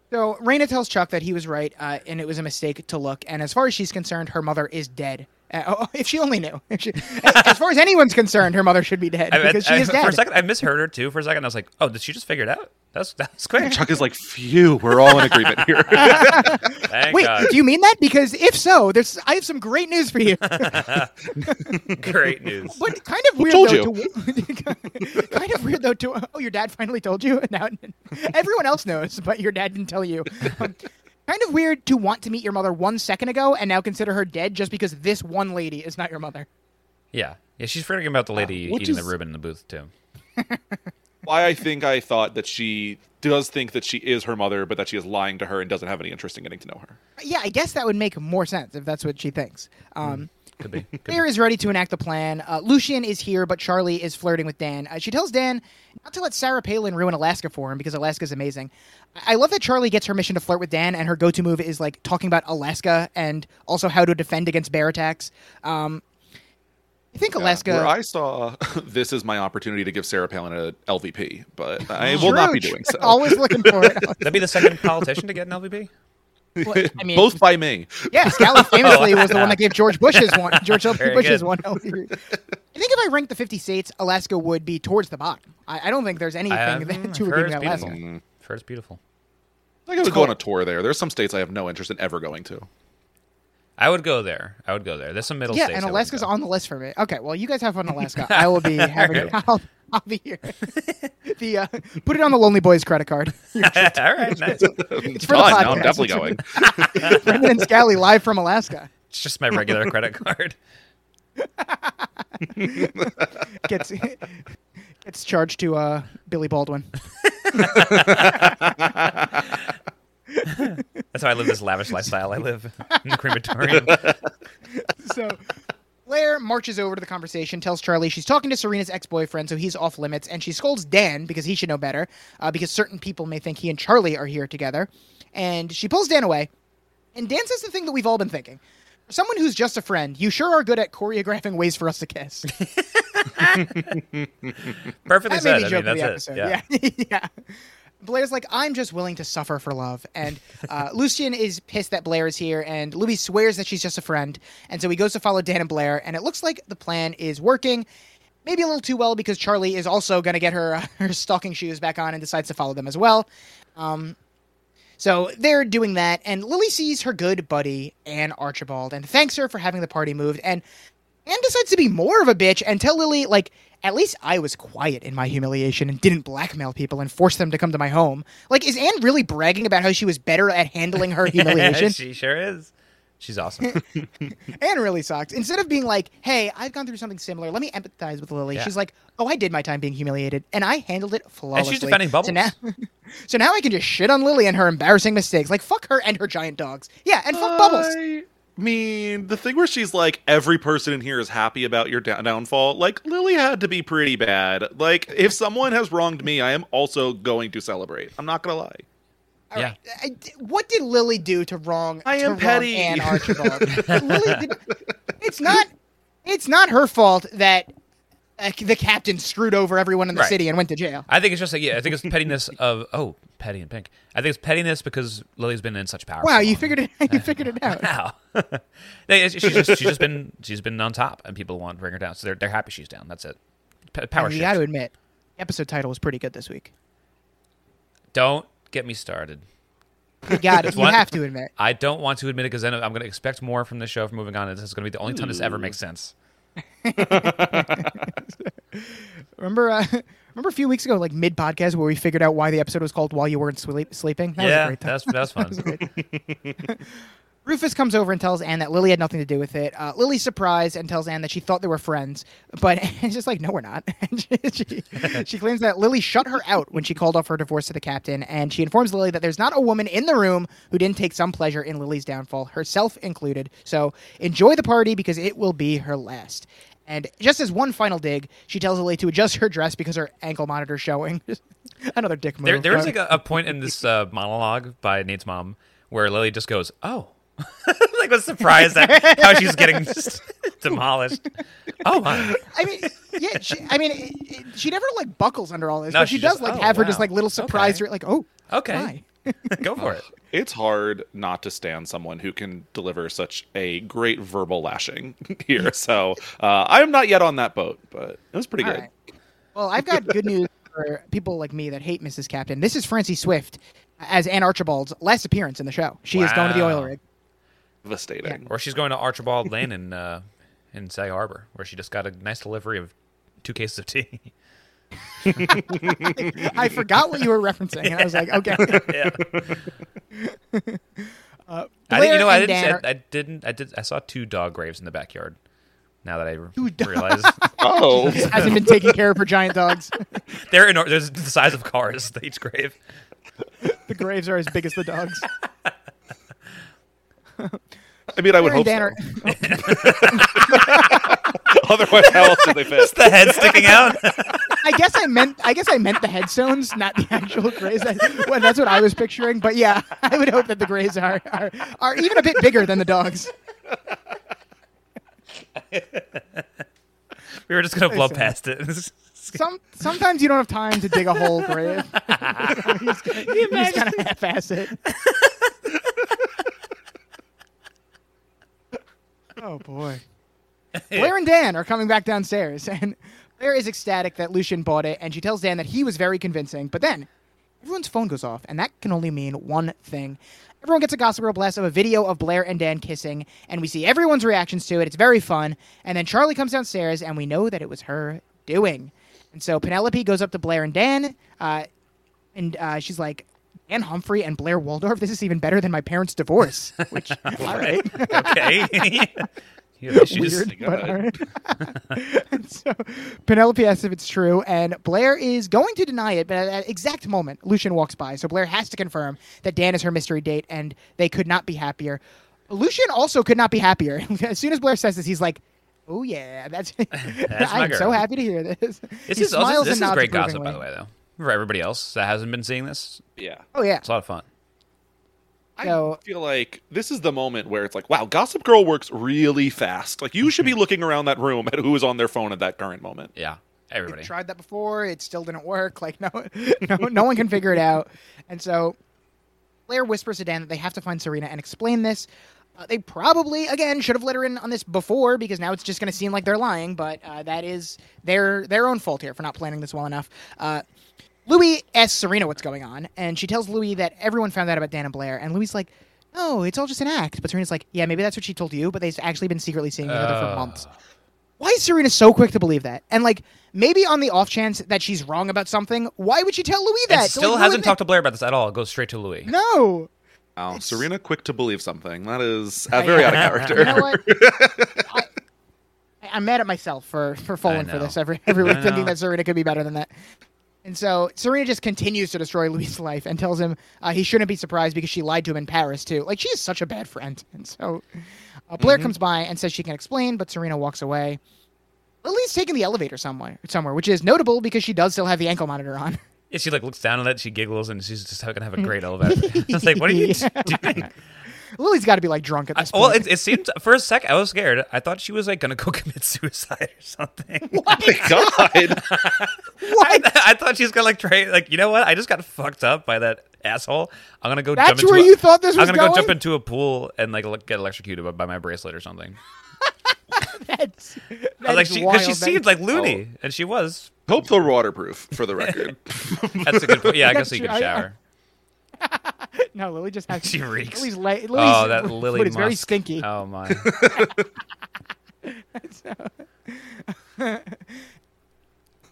So Raina tells Chuck that he was right, uh, and it was a mistake to look. And as far as she's concerned, her mother is dead. Uh, oh, if she only knew. If she, as far as anyone's concerned, her mother should be dead I, because she I- is dead. For a second, I misheard her too. For a second, I was like, "Oh, did she just figure it out?" That's that's quick. Chuck is like, phew, we're all in agreement here. Thank Wait, God. do you mean that? Because if so, there's I have some great news for you. Great news. But kind of weird told though. To, kind of weird though. To oh, your dad finally told you. And now everyone else knows, but your dad didn't tell you. Um, kind of weird to want to meet your mother one second ago and now consider her dead just because this one lady is not your mother. Yeah, yeah. She's forgetting about the lady which eating is- the Reuben in the booth too. Why I think I thought that she does think that she is her mother, but that she is lying to her and doesn't have any interest in getting to know her. Yeah, I guess that would make more sense if that's what she thinks. Um, Could be. Could Claire is ready to enact the plan. Uh, Lucien is here, but Charlie is flirting with Dan. Uh, she tells Dan not to let Sarah Palin ruin Alaska for him because Alaska's amazing. I I love that Charlie gets her mission to flirt with Dan, and her go-to move is like talking about Alaska and also how to defend against bear attacks. Um, I think Alaska. Where I saw this is my opportunity to give Sarah Palin a LVP, but I True, will not be doing so. Always looking for it. That'd be the second politician to get an LVP. Well, I mean, Both by me. Yeah, Scally famously was the one that gave George Bush's one. George W. Bush's good. one. I think if I ranked the 50 states, Alaska would be towards the bottom. I, I don't think there's anything I- that, mm, to I've heard redeeming it's Alaska. beautiful. I've heard it's beautiful. I gotta go on a tour there. There's some states I have no interest in ever going to. I would go there. I would go there. There's some middle Yeah, states. and Alaska's on the list for me. Okay, well, you guys have fun in Alaska. I will be having. I'll, I'll be here. the uh, put it on the Lonely Boys credit card. All right, nice. It's for the Done. Now I'm definitely going. Brendan and Scally live from Alaska. It's just my regular credit card. Gets gets charged to uh, Billy Baldwin. That's how I live this lavish lifestyle. I live in the crematorium. so Blair marches over to the conversation, tells Charlie she's talking to Serena's ex-boyfriend, so he's off limits, and she scolds Dan because he should know better, uh, because certain people may think he and Charlie are here together. And she pulls Dan away, and Dan says the thing that we've all been thinking. For someone who's just a friend, you sure are good at choreographing ways for us to kiss. Perfectly That said. be I joke mean, of the that's episode. it. Yeah. yeah. Blair's like, I'm just willing to suffer for love. And uh, Lucien is pissed that Blair is here, and Louis swears that she's just a friend. And so he goes to follow Dan and Blair, and it looks like the plan is working. Maybe a little too well because Charlie is also going to get her her stalking shoes back on and decides to follow them as well. Um, so they're doing that, and Lily sees her good buddy Anne Archibald and thanks her for having the party moved. And Anne decides to be more of a bitch and tell Lily, like, at least I was quiet in my humiliation and didn't blackmail people and force them to come to my home. Like, is Anne really bragging about how she was better at handling her humiliation? she sure is. She's awesome. Anne really sucks. Instead of being like, hey, I've gone through something similar, let me empathize with Lily, Yeah. she's like, oh, I did my time being humiliated, and I handled it flawlessly. defending So Bubbles. now, so now I can just shit on Lily and her embarrassing mistakes. Like, fuck her and her giant dogs. Yeah, and fuck Bubbles. I mean, the thing where she's like, every person in here is happy about your down- downfall. Like, Lily had to be pretty bad. Like, if someone has wronged me, I am also going to celebrate. I'm not gonna lie. All Yeah. right. I- what did Lily do to wrong? I to am wrong petty. Anne Archibald. Lily did, it's not. It's not her fault that uh, the captain screwed over everyone in the Right. city and went to jail. I think it's just like yeah. I think it's pettiness of oh, petty and pink. I think it's pettiness because Lily's been in such power. Wow, you figured it. You figured it out. Wow. She's just she's just been she's been on top, and people want to bring her down. So they're they're happy she's down. That's it. P- power you got to admit, the episode title was pretty good this week. Don't get me started. You got it. You What? have to admit. I don't want to admit it because then I'm going to expect more from the show from moving on. and This is going to be the only time this ever makes sense. Remember, uh, remember a few weeks ago, like mid podcast, where we figured out why the episode was called "While You Weren't Sleeping." That was a yeah, great time. that's that's fun. Rufus comes over and tells Anne that Lily had nothing to do with it. Uh, Lily's surprised and tells Anne that she thought they were friends, but Anne's just like, no, we're not. And she, she, she claims that Lily shut her out when she called off her divorce to the captain, and she informs Lily that there's not a woman in the room who didn't take some pleasure in Lily's downfall, herself included. So enjoy the party because it will be her last. And just as one final dig, she tells Lily to adjust her dress because her ankle monitor's showing. Another dick move. There, there is like a, a point in this uh, monologue by Nate's mom where Lily just goes, "Oh," like like was surprised at how she's getting just demolished. Oh my! I mean, yeah. She, I mean, it, it- she never like buckles under all this, No, but she, she does just- like oh, have her just like little surprise. Okay. Like, oh, Okay, why? go for it. It's hard not to stand someone who can deliver such a great verbal lashing here. So uh, I am not yet on that boat, but it was pretty All good. right. Well, I've got good news for people like me that hate Mrs. Captain. This is Francie Swift as Anne Archibald's last appearance in the show. She is going to the oil rig. Devastating. Or she's going to Archibald Lane in uh, in Sag Harbor, where she just got a nice delivery of two cases of tea. I forgot what you were referencing, and I was like, okay. yeah. Uh, I didn't, you know, I didn't. Dan I, I didn't. I did. I saw two dog graves in the backyard. Now that I re- Two dog- realize Oh, hasn't been taking care of her giant dogs. they're in, there's the size of cars. Each grave. The graves are as big as the dogs. I mean, I would Blair hope and Dan so. are- Otherwise, how else do they fit? Just the head sticking out. I guess I meant I guess I meant the headstones, not the actual graves. I, well, that's what I was picturing. But yeah, I would hope that the graves are are, are even a bit bigger than the dogs. we were just gonna blow Listen. past it. Some sometimes you don't have time to dig a whole grave. you just, you just kind of half-ass it. Oh boy. Blair and Dan are coming back downstairs, and Blair is ecstatic that Lucien bought it, and she tells Dan that he was very convincing. But then everyone's phone goes off, and that can only mean one thing. Everyone gets a Gossip Girl blast of a video of Blair and Dan kissing, and we see everyone's reactions to it. It's very fun. And then Charlie comes downstairs, and we know that it was her doing. And so Penelope goes up to Blair and Dan, uh, and uh, she's like, Dan Humphrey and Blair Waldorf, this is even better than my parents' divorce. Which, all right. okay. you have. Weird, but all right. So Penelope asks if it's true, and Blair is going to deny it, but at that exact moment, Lucien walks by. So Blair has to confirm that Dan is her mystery date, and they could not be happier. Lucien also could not be happier. as soon as Blair says this, he's like, "Oh yeah, that's." my I'm so happy to hear this. This He is also, smiles this and is great gossip, by the way, though. For everybody else that hasn't been seeing this, Yeah. Oh yeah. it's a lot of fun. So- I feel like this is the moment where it's like, wow, Gossip Girl works really fast. Like you should be looking around that room at who is on their phone at that current moment. Yeah, everybody. tried that before. It still didn't work. Like no, no, no one can figure it out. And so Blair whispers to Dan that they have to find Serena and explain this. Uh, they probably again should have let her in on this before because now it's just going to seem like they're lying. But uh, that is their their own fault here for not planning this well enough. Uh, Louis asks Serena what's going on, and she tells Louis that everyone found out about Dan and Blair. And Louis like, "No, it's all just an act." But Serena's like, "Yeah, maybe that's what she told you, but they've actually been secretly seeing each other for months." Why is Serena so quick to believe that? And like, maybe on the off chance that she's wrong about something, why would she tell Louis that? And still Like, hasn't ruin talked to Blair about this at all. It goes straight to Louis. the- No. Wow, Serena quick to believe something. That is uh, very out of character. You know what? I, I'm mad at myself for for falling for this every every week, thinking that Serena could be better than that. And so Serena just continues to destroy Louis' life and tells him uh, he shouldn't be surprised because she lied to him in Paris too. Like she is such a bad friend. And so uh, Blair comes by and says she can explain, but Serena walks away. Lily's taking the elevator somewhere, somewhere, which is notable because she does still have the ankle monitor on. Yeah, she like looks down at it, she giggles, and she's just gonna have a great elevator. it's like, what are you doing? Lily's got to be like drunk at this Well, point. it, it seemed for a sec I was scared. I thought she was like gonna go commit suicide or something. Oh my god. what? I thought she was gonna like try like you know what? I just got fucked up by that asshole. I'm gonna go. That's jump into where a- you thought this I'm was gonna go jump into a pool and like look- get electrocuted by, by my bracelet or something. That's, I was uh, like, that's she, wild. because she That- seemed like loony, oh. and she was. Hope they're waterproof for the record. That's a good point. Yeah, I guess you can could I- I- shower. No, Lily just has. She reeks. Lily's, la- Lily's Oh, that Lily food is very stinky. Oh my.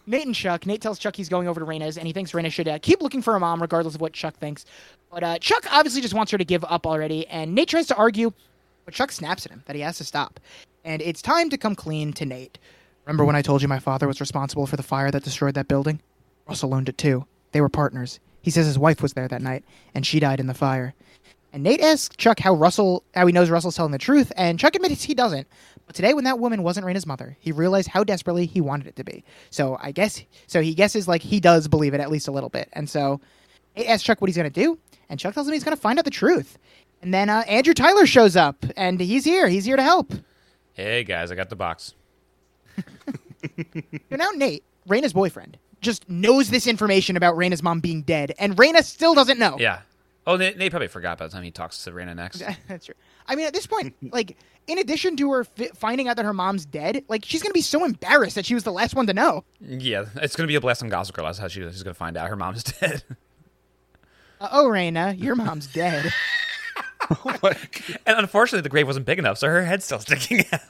Nate and Chuck. Nate tells Chuck he's going over to Raina's, and he thinks Rena should uh, keep looking for her mom, regardless of what Chuck thinks. But uh, Chuck obviously just wants her to give up already, and Nate tries to argue, but Chuck snaps at him that he has to stop. And it's time to come clean to Nate. Remember when I told you my father was responsible for the fire that destroyed that building? Russell owned it too. They were partners. He says his wife was there that night, and she died in the fire. And Nate asks Chuck how Russell, how he knows Russell's telling the truth, and Chuck admits he doesn't. But today, when that woman wasn't Raina's mother, he realized how desperately he wanted it to be. So I guess, so he guesses like he does believe it at least a little bit. And so Nate asks Chuck what he's gonna do, and Chuck tells him he's gonna find out the truth. And then uh, Andrew Tyler shows up, and he's here. He's here to help. Hey guys, I got the box. So now Nate, Raina's boyfriend, just knows this information about Raina's mom being dead, and Raina still doesn't know. Yeah. Oh, Nate, Nate probably forgot by the time he talks to Raina next. Yeah, that's true. I mean, at this point, like, in addition to her fi- finding out that her mom's dead, like, she's gonna be so embarrassed that she was the last one to know. Yeah, it's gonna be a blast on Gossip Girl. That's how she, she's gonna find out her mom's dead. Uh, oh, Raina, your mom's dead. and unfortunately, the grave wasn't big enough, so her head's still sticking out.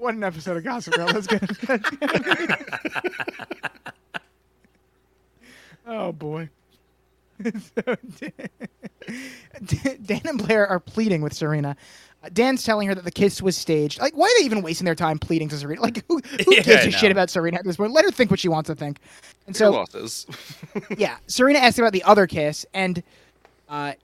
What an episode of Gossip Girl. That's good. oh boy. So, Dan and Blair are pleading with Serena. Uh, Dan's telling her that the kiss was staged. Like, why are they even wasting their time pleading to Serena? Like, who, who Yeah, gives a shit about Serena at this point? Let her think what she wants to think. And Your so, losses. yeah, Serena asks about the other kiss, and uh,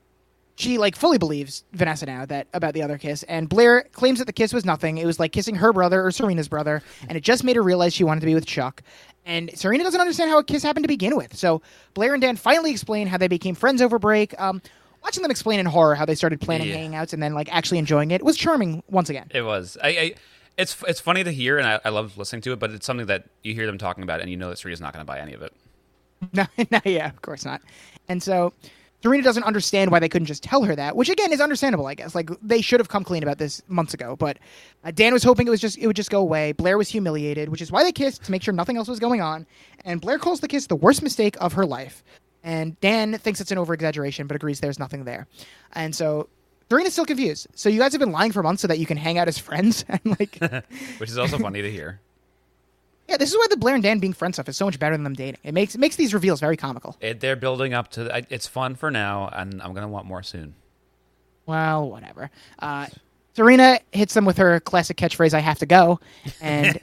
she like fully believes Vanessa now that about the other kiss. And Blair claims that the kiss was nothing. It was like kissing her brother or Serena's brother, and it just made her realize she wanted to be with Chuck. And Serena doesn't understand how a kiss happened to begin with. So Blair and Dan finally explain how they became friends over break. Um, watching them explain in horror how they started planning Yeah. hangouts and then like actually enjoying it was charming once again. It was. I, I it's it's funny to hear, and I, I love listening to it. But it's something that you hear them talking about, and you know that Serena's not going to buy any of it. No, no, yeah, of course not. And so Serena doesn't understand why they couldn't just tell her that, which again is understandable, I guess. Like they should have come clean about this months ago. But uh, Dan was hoping it was just it would just go away. Blair was humiliated, which is why they kissed to make sure nothing else was going on. And Blair calls the kiss the worst mistake of her life. And Dan thinks it's an over exaggeration, but agrees there's nothing there. And so. Serena's still confused. So you guys have been lying for months so that you can hang out as friends and like Which is also funny to hear. Yeah, this is why the Blair and Dan being friend stuff is so much better than them dating. It makes it makes these reveals very comical. It, they're building up to. It's fun for now, and I'm going to want more soon. Well, whatever. Uh, Serena hits them with her classic catchphrase, "I have to go," and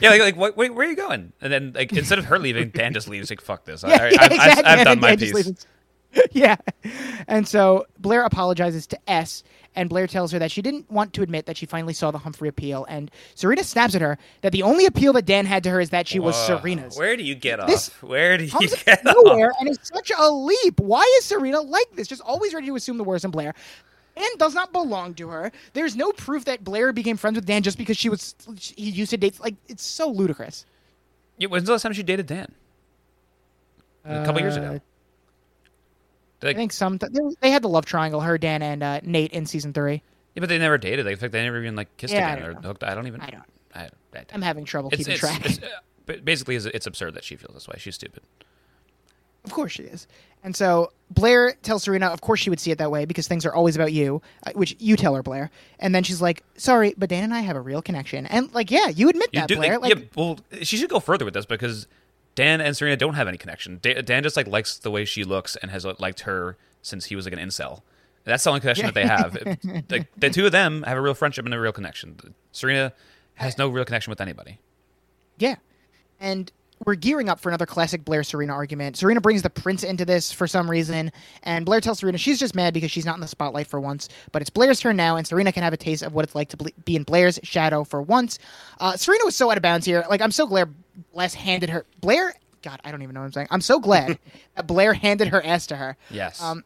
yeah, like, like what, wait, where are you going? And then, like, instead of her leaving, Dan just leaves. Like, fuck this. yeah, I, yeah, I've, I've, exactly. I've done my Dan piece. yeah, and so Blair apologizes to S, and Blair tells her that she didn't want to admit that she finally saw the Humphrey appeal, and Serena snaps at her that the only appeal that Dan had to her is that she was Serena's. Where do you get This off? Where do you get of off? nowhere and it's such a leap. Why is Serena like this? Just always ready to assume the worst in Blair. Dan does not belong to her. There's no proof that Blair became friends with Dan just because she was he used to date. Like it's so ludicrous. Yeah, when's the last time she dated Dan? A couple years Uh, ago. I think some they had the love triangle, her, Dan, and uh, Nate in season three. yeah, but they never dated. Like, in they never even like kissed Yeah, again or know. hooked. I don't even. I don't. I, I, I'm having trouble it's, keeping it's, track. it's, uh, but basically, it's, it's absurd that she feels this way. She's stupid. Of course she is. And so Blair tells Serena, of course she would see it that way because things are always about you, uh, which you tell her, Blair. And then she's like, sorry, but Dan and I have a real connection. And like, yeah, you admit You that, do, Blair. like, Like, yeah, well, she should go further with this because Dan and Serena don't have any connection. Dan just like likes the way she looks and has liked her since he was like an incel. That's the only connection that they have. It- like, the two of them have a real friendship and a real connection. Serena has no real connection with anybody. Yeah. And we're gearing up for another classic Blair Serena argument. Serena brings the prince into this for some reason, and Blair tells Serena she's just mad because she's not in the spotlight for once. But it's Blair's turn now, and Serena can have a taste of what it's like to be in Blair's shadow for once. Uh, Serena was so out of bounds here. Like, I'm so glad Les handed her. Blair. God, I don't even know what I'm saying. I'm so glad that Blair handed her ass to her. Yes. Um,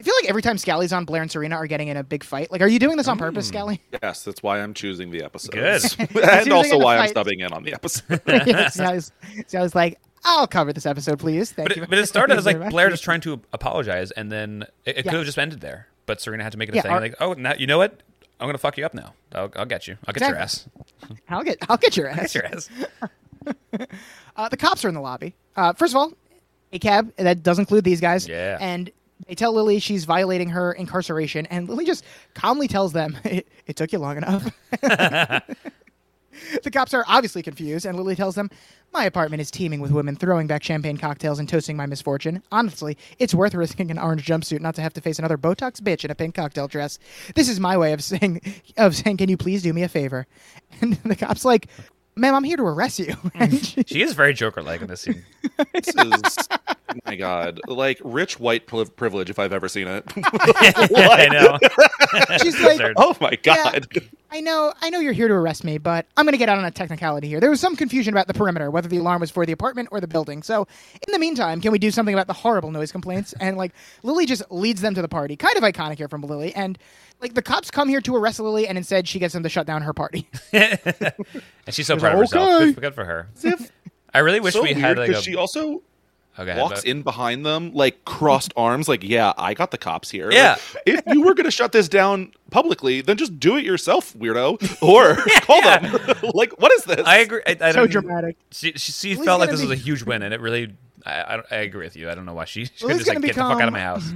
I feel like every time Scally's on, Blair and Serena are getting in a big fight. Like, are you doing this on purpose, Scally? Yes, that's why I'm choosing the episode. Good. and also in a why I'm stubbing in on the episode. yeah, Scally's, Scally's like, I'll cover this episode, please. Thank but, you. it, but it started as like. Blair just trying to apologize, and then it, it Yeah. could have just ended there. But Serena had to make it a Yeah, thing. our- like, oh, now, you know what? I'm gonna fuck you up now. I'll, I'll get you. I'll get your ass. I'll get, I'll get your I'll ass. get your ass. Uh, the cops are in the lobby. Uh, first of all, a cab that does include these guys. Yeah. And they tell Lily she's violating her incarceration, and Lily just calmly tells them, "It, it took you long enough." the cops are obviously confused, and Lily tells them, "My apartment is teeming with women throwing back champagne cocktails and toasting my misfortune. Honestly, it's worth risking an orange jumpsuit not to have to face another Botox bitch in a pink cocktail dress. This is my way of saying, of saying, can you please do me a favor?" And the cops like. Ma'am, I'm here to arrest you. She- hmm. She is very Joker-like in this scene. this is my god, like rich white privilege if I've ever seen it. I know. She's like, Absurd. oh my god. I know, I know you're here to arrest me, but I'm going to get out on a technicality here. There was some confusion about the perimeter, whether the alarm was for the apartment or the building. So, in the meantime, can we do something about the horrible noise complaints? And like, Lily just leads them to the party. Kind of iconic here from Lily. And like, the cops come here to arrest Lily, and instead she gets them to shut down her party. and she's so proud of herself. "Okay." Good, good for her. I really wish so we weird had like a. because she also okay, walks but- in behind them like crossed arms like yeah i got the cops here Yeah. Like, if you were going to shut this down publicly then just do it yourself weirdo or call them like what is this I agree. I, I so dramatic. She, she, she felt like this be- was a huge win, and it really. I, I, I agree with you. I don't know why she should Lily's just like gonna get the fuck out of my house.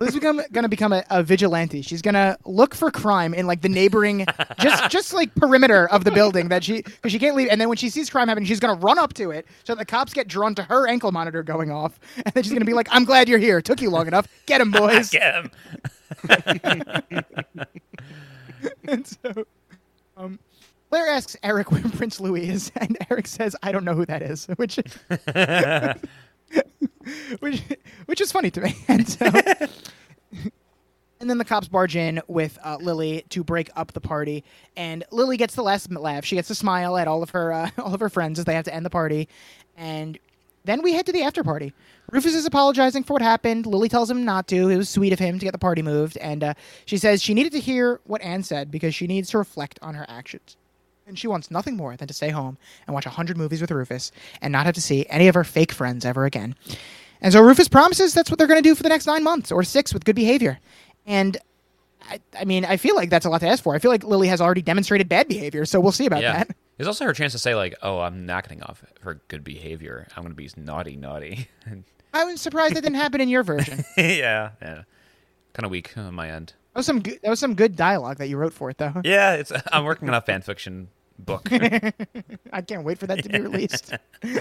Lily's become going to become a, a vigilante. She's going to look for crime in like the neighboring, just just like perimeter of the building that she because she can't leave. And then when she sees crime happening, she's going to run up to it so the cops get drawn to her ankle monitor going off, and then she's going to be like, "I'm glad you're here. Took you long enough. Get him, boys." Get him. and so, um, Blair asks Eric where Prince Louis is, and Eric says, "I don't know who that is," which. which, which is funny to me. And so, and then the cops barge in with uh, Lily to break up the party, and Lily gets the last laugh. She gets to smile at all of her uh, all of her friends as they have to end the party, and then we head to the after party. Rufus is apologizing for what happened. Lily tells him not to. It was sweet of him to get the party moved, and uh, she says she needed to hear what Anne said because she needs to reflect on her actions. And she wants nothing more than to stay home and watch 100 movies with Rufus and not have to see any of her fake friends ever again. And so Rufus promises that's what they're going to do for the next nine months or six with good behavior. And I, I mean, I feel like that's a lot to ask for. I feel like Lily has already demonstrated bad behavior, so we'll see about Yeah. that. There's also her chance to say like, "Oh, I'm not getting off for good behavior. I'm going to be naughty, naughty." I was surprised that didn't happen in your version. yeah, yeah. Kind of weak on my end. That was some good, that was some good dialogue that you wrote for it, though. Yeah, it's. I'm working on a fan fiction book. I can't wait for that to be released.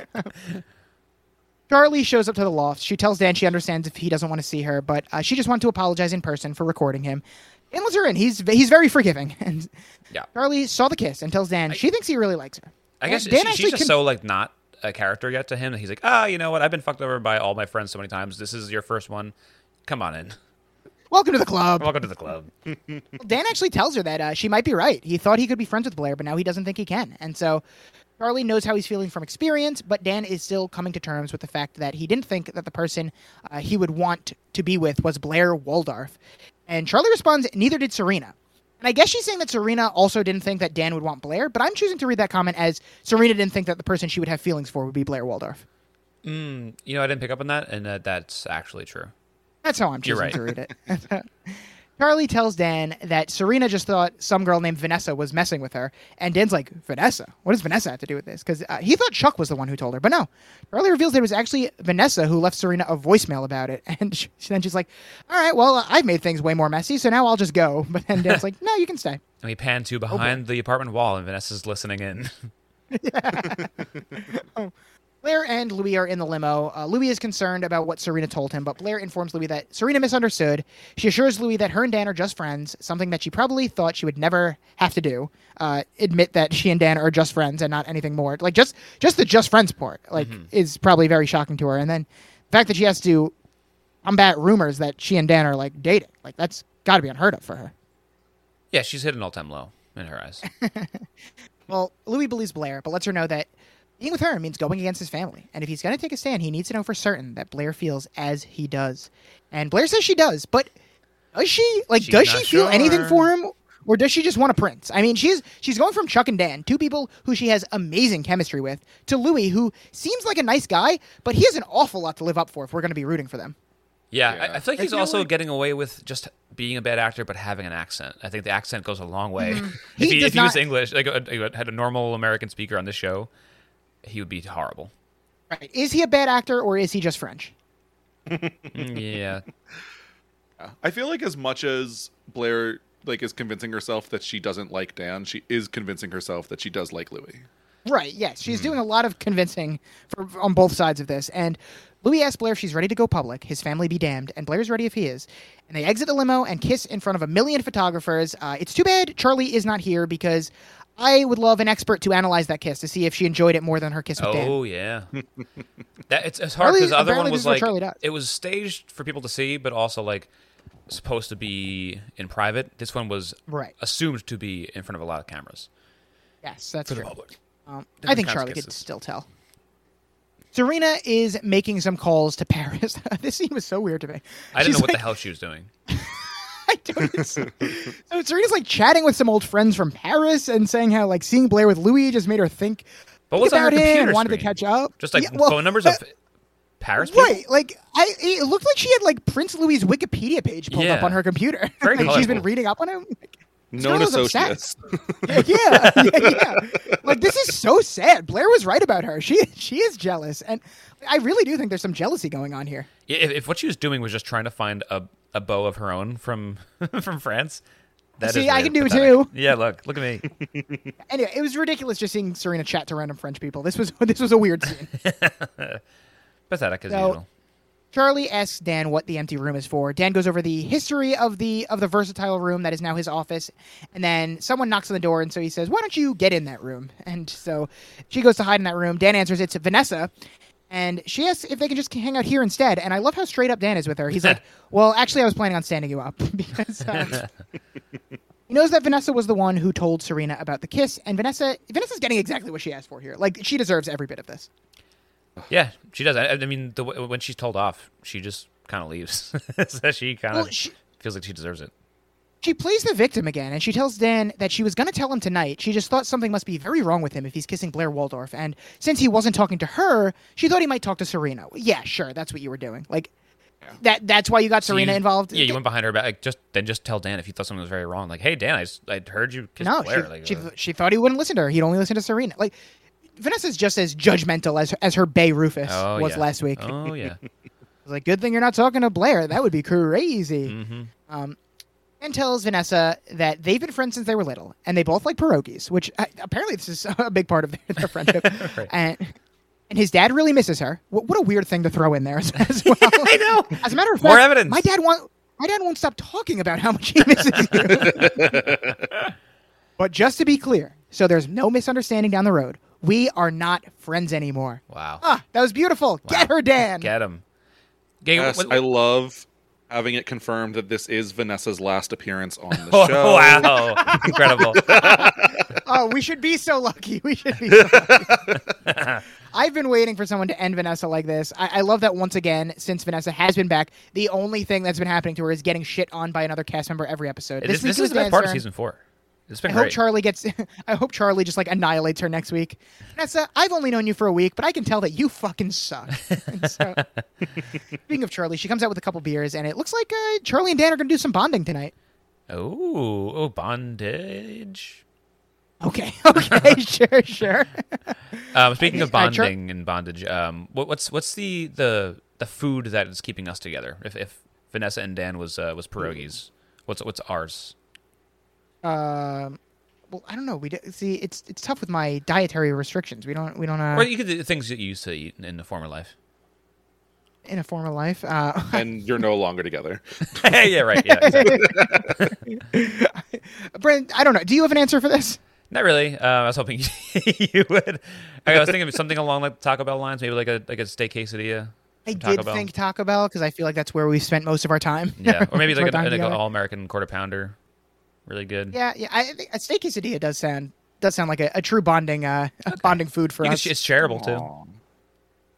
Charlie shows up to the loft. She tells Dan she understands if he doesn't want to see her, but uh, she just wants to apologize in person for recording him. Dan lets her in. He's he's very forgiving. And Yeah. Charlie saw the kiss and tells Dan she thinks he really likes her. I guess Dan she- she's just con- so like not a character yet to him he's like, ah, you know what? I've been fucked over by all my friends so many times. This is your first one. Come on in. Welcome to the club. Welcome to the club. Dan actually tells her that uh, she might be right. He thought he could be friends with Blair, but now he doesn't think he can. And so Charlie knows how he's feeling from experience, but Dan is still coming to terms with the fact that he didn't think that the person uh, he would want to be with was Blair Waldorf. And Charlie responds, neither did Serena. And I guess she's saying that Serena also didn't think that Dan would want Blair, but I'm choosing to read that comment as Serena didn't think that the person she would have feelings for would be Blair Waldorf. You know, I didn't pick up on that, and uh, that's actually true. That's how I'm choosing right. to read it. Charlie tells Dan that Serena just thought some girl named Vanessa was messing with her, and Dan's like, Vanessa? What does Vanessa have to do with this? Because uh, he thought Chuck was the one who told her, but no. Charlie reveals that it was actually Vanessa who left Serena a voicemail about it, and she, then she's like, "All right, well, I've made things way more messy, so now I'll just go." But then Dan's like, "No, you can stay." And we pan to behind the apartment wall, and Vanessa's listening in. Blair and Louis are in the limo. Uh, Louis is concerned about what Serena told him, but Blair informs Louis that Serena misunderstood. She assures Louis that her and Dan are just friends, something that she probably thought she would never have to do. Uh, admit that she and Dan are just friends and not anything more. Like just just the just friends part, like is probably very shocking to her. And then the fact that she has to combat rumors that she and Dan are like dating, like that's got to be unheard of for her. yeah, she's hit an all-time low in her eyes. Well, Louis believes Blair, but lets her know that being with her means going against his family. And if he's going to take a stand, he needs to know for certain that Blair feels as he does. And Blair says she does, but does she? Like, She's does she not feel anything for him? Or does she just want a prince? I mean, she's she's going from Chuck and Dan, two people who she has amazing chemistry with, to Louis, who seems like a nice guy, but he has an awful lot to live up for if we're going to be rooting for them. Yeah, Yeah. I, I feel like I he's feel also like- getting away with just being a bad actor, but having an accent. I think the accent goes a long way. Mm-hmm. He if he, does if he was not- English, like uh, had a normal American speaker on this show, he would be horrible. Right? Is he a bad actor or is he just French? Mm, yeah, I feel like as much as Blair like is convincing herself that she doesn't like Dan, she is convincing herself that she does like Louis. Right. Yes, she's doing a lot of convincing for, on both sides of this. And Louis asks Blair if she's ready to go public. His family be damned, and Blair's ready if he is. And they exit the limo and kiss in front of a million photographers. Uh, it's too bad Charlie is not here because I would love an expert to analyze that kiss to see if she enjoyed it more than her kiss with Dan. Oh yeah, that it's, it's hard because the other one was like Charlie it was staged for people to see, but also like supposed to be in private. This one was Right. assumed to be in front of a lot of cameras Yes, that's for true. public. Um, I think Charlie could still tell. Serena is making some calls to Paris. this scene was so weird to me. I didn't She's know what the hell she was doing. I don't. so Serena's like chatting with some old friends from Paris and saying how like seeing Blair with Louis just made her think, But think what's on her about him and wanted to catch up. Just like Yeah, well, phone numbers uh, of Paris people. Right, like I, it looked like she had like Prince Louis' Wikipedia page pulled up on her computer. Very like, she's been reading up on him. Known girl is associates. yeah, yeah, yeah, yeah. Like this is so sad. Blair was right about her. She she is jealous, and I really do think there's some jealousy going on here. Yeah, if, if what she was doing was just trying to find a, a bow of her own from from France, that See, I can do pathetic. too. Yeah, look, look at me. Anyway, it was ridiculous just seeing Serena chat to random French people. This was this was a weird scene. Pathetic as So- usual. Charlie asks Dan what the empty room is for. Dan goes over the history of the of the versatile room that is now his office, and then someone knocks on the door, and so he says, "Why don't you get in that room?" And so she goes to hide in that room. Dan answers, "It's Vanessa." And she asks if they can just hang out here instead. And I love how straight up Dan is with her. He's like, "Well, actually, I was planning on standing you up because uh, he knows that Vanessa was the one who told Serena about the kiss, and Vanessa Vanessa's getting exactly what she asked for here. Like she deserves every bit of this. Yeah, she does. I, I mean, the, when she's told off, she just kind of leaves. so she kind of Well, feels like she deserves it. She plays the victim again, and she tells Dan that she was going to tell him tonight. She just thought something must be very wrong with him if he's kissing Blair Waldorf. And since he wasn't talking to her, she thought he might talk to Serena. Yeah, sure, that's what you were doing. Like that. That's why you got So Serena you- involved. Yeah, you went behind her back. Like, just then, just tell Dan if you thought something was very wrong. Like, hey, Dan, I heard you kiss no, Blair. she, like, she, uh, she thought he wouldn't listen to her. He'd only listen to Serena. Like Vanessa's just as judgmental as as her Bay Rufus oh, was yeah. last week. Oh yeah. It's like, good thing you're not talking to Blair. That would be crazy. hmm Um, and tells Vanessa that they've been friends since they were little, and they both like pierogies, which uh, apparently this is a big part of their, their friendship. Right. And and his dad really misses her. What, what a weird thing to throw in there as, as well. I know. As a matter of fact, More evidence. My dad want my dad won't stop talking about how much he misses you. but just to be clear, so there's no misunderstanding down the road. We are not friends anymore. Wow. Ah, that was beautiful. Get her, Dan. Get him. Gang, Yes, what- I love having it confirmed that this is Vanessa's last appearance on the Oh, show. wow. Incredible. Oh, we should be so lucky. We should be. So lucky. I've been waiting for someone to end Vanessa like this. I, I love that once again, since Vanessa has been back, the only thing that's been happening to her is getting shit on by another cast member every episode. this week this it is was the best part of season four. It's been I hope. Charlie gets. I hope Charlie just like annihilates her next week. Vanessa, I've only known you for a week, but I can tell that you fucking suck. So, speaking of Charlie, she comes out with a couple beers, and it looks like uh, Charlie and Dan are going to do some bonding tonight. oh, oh, bondage. Okay, okay, sure, sure. Um, speaking of Uh, Char- bonding and bondage, um, what, what's what's the, the the food that is keeping us together? If, if Vanessa and Dan was uh, was pierogies, what's what's ours? Um, well, I don't know. We do, see, it's it's tough with my dietary restrictions. We don't we don't uh, Or you could do things that you used to eat in a former life. in a former life. Uh, And you're no longer together. yeah, right. Yeah, exactly. Brent, I don't know. Do you have an answer for this? Not really. Uh, I was hoping you would. I was thinking of something along like Taco Bell lines, maybe like a like a steak quesadilla. I from Taco did Bell. think Taco Bell because I feel like that's where we spent most of our time. Yeah, or maybe like, our an, like an all American quarter pounder. Really good. Yeah, yeah. I think a steak quesadilla does sound does sound like a, a true bonding uh bonding food for You can- us. it's shareable too.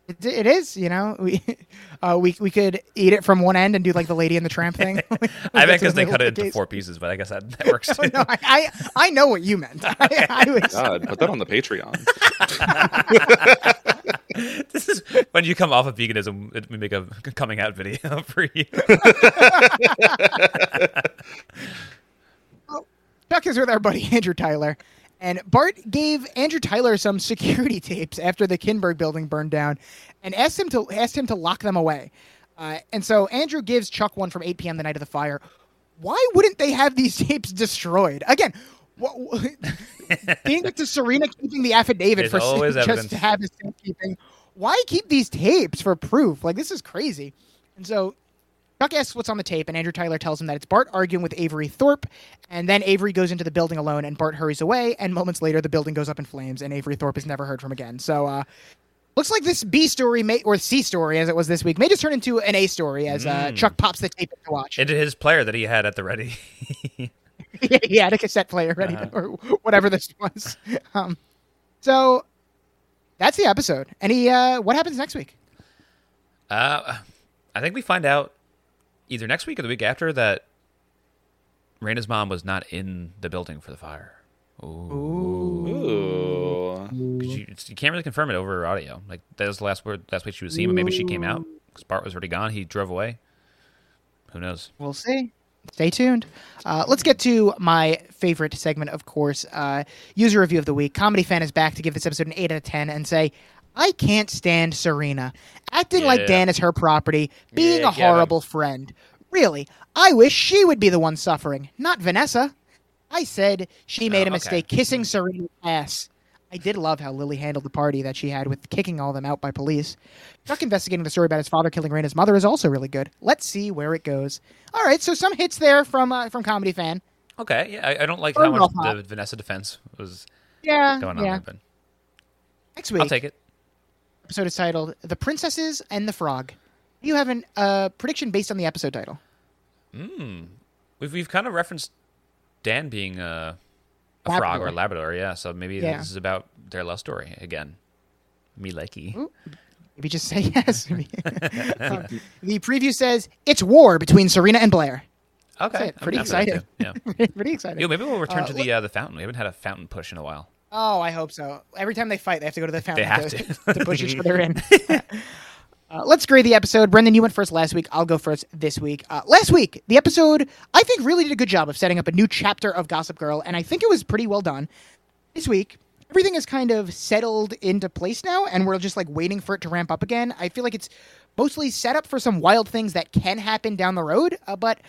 It, it is, you know. We uh, we we could eat it from one end and do like the Lady and the Tramp thing. I Get bet because the they cut it the into case. four pieces, but I guess that, that works too. no, I, I I know what you meant. I, I was, God, put that on the Patreon. this is when you come off of veganism, it, we make a coming out video for you. Chuck is with our buddy Andrew Tyler, and Bart gave Andrew Tyler some security tapes after the Kinberg building burned down, and asked him to asked him to lock them away. Uh, and so Andrew gives Chuck one from 8 p.m. the night of the fire. Why wouldn't they have these tapes destroyed again? What, being it to Serena keeping the affidavit There's for just evidence. to have his safekeeping. Why keep these tapes for proof? Like this is crazy. And so Chuck asks what's on the tape, and Andrew Tyler tells him that it's Bart arguing with Avery Thorpe, and then Avery goes into the building alone, and Bart hurries away, and moments later, the building goes up in flames, and Avery Thorpe is never heard from again. So, uh, looks like this B story, may, or C story, as it was this week, may just turn into an A story as uh, Chuck pops the tape to watch. And his player that he had at the ready. he had a cassette player ready, to, or whatever this was. Um, so, that's the episode. Any, uh, what happens next week? Uh, I think we find out either next week or the week after that Raina's mom was not in the building for the fire. Ooh. 'Cause You, it's- you can't really confirm it over audio. Like that was the last word, last week she was seen, but maybe she came out because Bart was already gone. He drove away. Who knows? We'll see. Stay tuned. Uh, let's get to my favorite segment, of course. Uh, user review of the week. Comedy fan is back to give this episode an eight out of ten and say, "I can't stand Serena acting like Yeah. Dan is her property, being Yeah, a horrible friend. Really, I wish she would be the one suffering, not Vanessa. I said she made Oh, a okay. mistake kissing Serena's ass." I did love how Lily handled the party that she had with kicking all of them out by police. Chuck investigating the story about his father killing Raina's mother is also really good. Let's see where it goes. All right, so some hits there from uh, from comedy fan. Okay, yeah, I, I don't like Or how much the Vanessa defense was Yeah, going on yeah. there, but Next week, I'll take it. Episode is titled "The Princesses and the Frog." You have a uh, prediction based on the episode title. We've we've kind of referenced Dan being a, a frog or a Labrador, yeah. So maybe Yeah. this is about their love story again. Me likey. Maybe just say yes. Uh, the preview says it's war between Serena and Blair. Okay. Pretty down for that exciting. Yeah. Pretty exciting. Yo, maybe we'll return Uh, to the uh, the fountain. We haven't had a fountain push in a while. Oh, I hope so. Every time they fight, they have to go to the fountain have to, to. to push each other in. Uh, let's grade the episode. Brendan, you went first last week. I'll go first this week. Uh, last week, the episode, I think, really did a good job of setting up a new chapter of Gossip Girl, and I think it was pretty well done. This week, everything is kind of settled into place now, and we're just like waiting for it to ramp up again. I feel like it's mostly set up for some wild things that can happen down the road, uh, but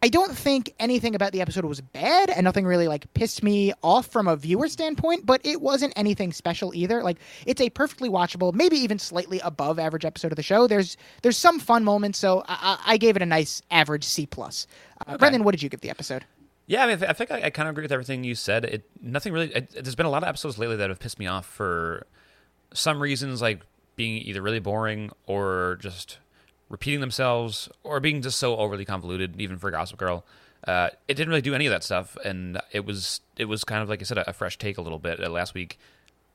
I don't think anything about the episode was bad, and nothing really like pissed me off from a viewer standpoint. But it wasn't anything special either. Like it's a perfectly watchable, maybe even slightly above average episode of the show. There's there's some fun moments, so I, I I gave it a nice average C plus. Uh, Brendan, what did you give the episode? Yeah, I mean, I think I, I kind of agree with everything you said. It nothing really. It, there's been a lot of episodes lately that have pissed me off for some reasons, like being either really boring or just repeating themselves, or being just so overly convoluted, even for Gossip Girl. Uh, it didn't really do any of that stuff, and it was it was kind of like I said, a, a fresh take a little bit. Uh, last week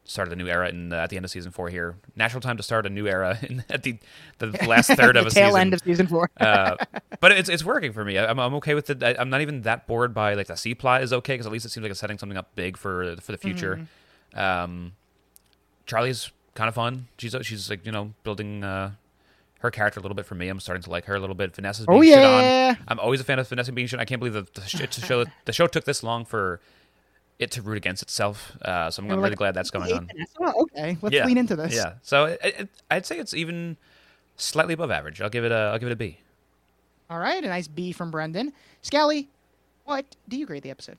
started a new era in, uh, at the end of season four here. Natural time to start a new era in, at the the last third of a tail season end of season four. uh, but it's it's working for me. I'm, I'm okay with it. I, I'm not even that bored by like the C plot is okay because at least it seems like it's setting something up big for for the future. Um, Charlie's kind of fun. She's she's like you know building uh, her character a little bit for me. I'm starting to like her a little bit. Vanessa's being Oh, shit on. I'm always a fan of Vanessa being shit. I can't believe that the, sh- it's a show the show took this long for it to root against itself. Uh, so I'm, I'm really like, glad that's going on. Vanessa, okay, let's lean into this. Yeah. So it, it, I'd say it's even slightly above average. I'll give it a I'll give it a B. All right, a nice B from Brendan. Scally, what do you grade the episode?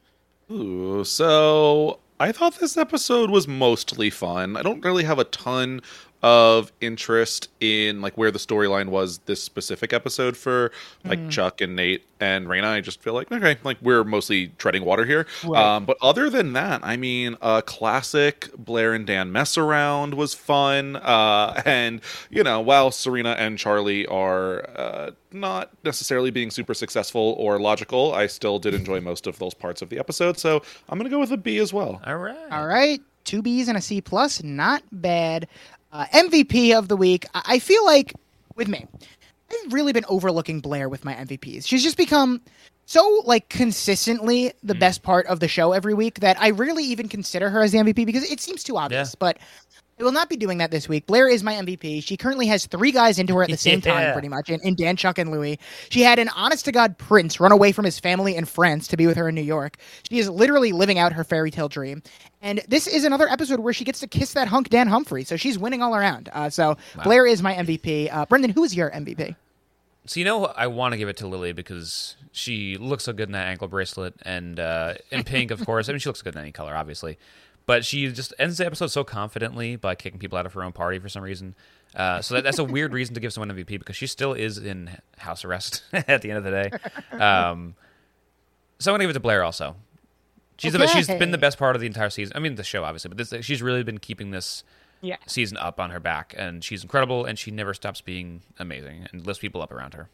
Ooh, so I thought this episode was mostly fun. I don't really have a ton of interest in like where the storyline was this specific episode for like Chuck and Nate and Raina. I just feel like okay, like we're mostly treading water here. Right. Um, but other than that, I mean, a classic Blair and Dan mess around was fun. Uh, and you know, while Serena and Charlie are uh, not necessarily being super successful or logical, I still did enjoy most of those parts of the episode. So I'm gonna go with a B as well. All right. All right, two B's and a C plus, not bad. Uh, MVP of the week. I I feel like with me, I've really been overlooking Blair with my MVPs. She's just become so like consistently the best part of the show every week that I rarely even consider her as the MVP because it seems too obvious. Yeah. But I will not be doing that this week. Blair is my MVP. She currently has three guys into her at the same time, pretty much, in, in Dan, Chuck, and Louie. She had an honest to God prince run away from his family in France to be with her in New York. She is literally living out her fairy tale dream. And this is another episode where she gets to kiss that hunk Dan Humphrey. So she's winning all around. Uh, so Blair is my MVP. Uh, Brendan, who is your MVP? So you know, I want to give it to Lily because she looks so good in that ankle bracelet and uh, in pink, of course. I mean, she looks good in any color, obviously. but she just ends the episode so confidently by kicking people out of her own party for some reason. Uh, so that, that's a weird reason to give someone MVP because she still is in house arrest at the end of the day. Um, so I'm gonna give it to Blair also. She's the, she's been the best part of the entire season. I mean, the show obviously, but this, she's really been keeping this Yeah. season up on her back, and she's incredible, and she never stops being amazing and lifts people up around her.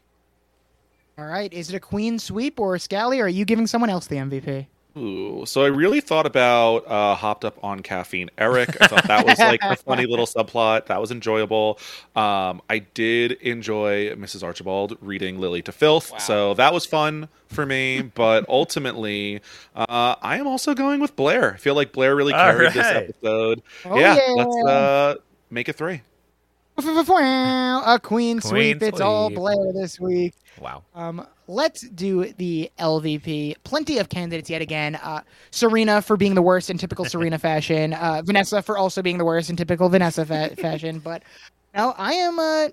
All right. Is it a queen sweep or a Scally, or are you giving someone else the MVP? Ooh, so I really thought about uh, hopped up on caffeine. Eric, I thought that was like a funny little subplot. That was enjoyable. Um, I did enjoy Mrs. Archibald reading Lily to filth, so that was fun for me. But ultimately, uh, I am also going with Blair. I feel like Blair really All carried this episode. Oh, yeah, yeah. let's uh, make it three. A queen, sweep. It's all. Blair this week. Wow. Um, let's do the LVP. Plenty of candidates yet again. Uh, Serena for being the worst in typical Serena fashion. Uh, Vanessa for also being the worst in typical Vanessa fa- fashion. But now I am uh,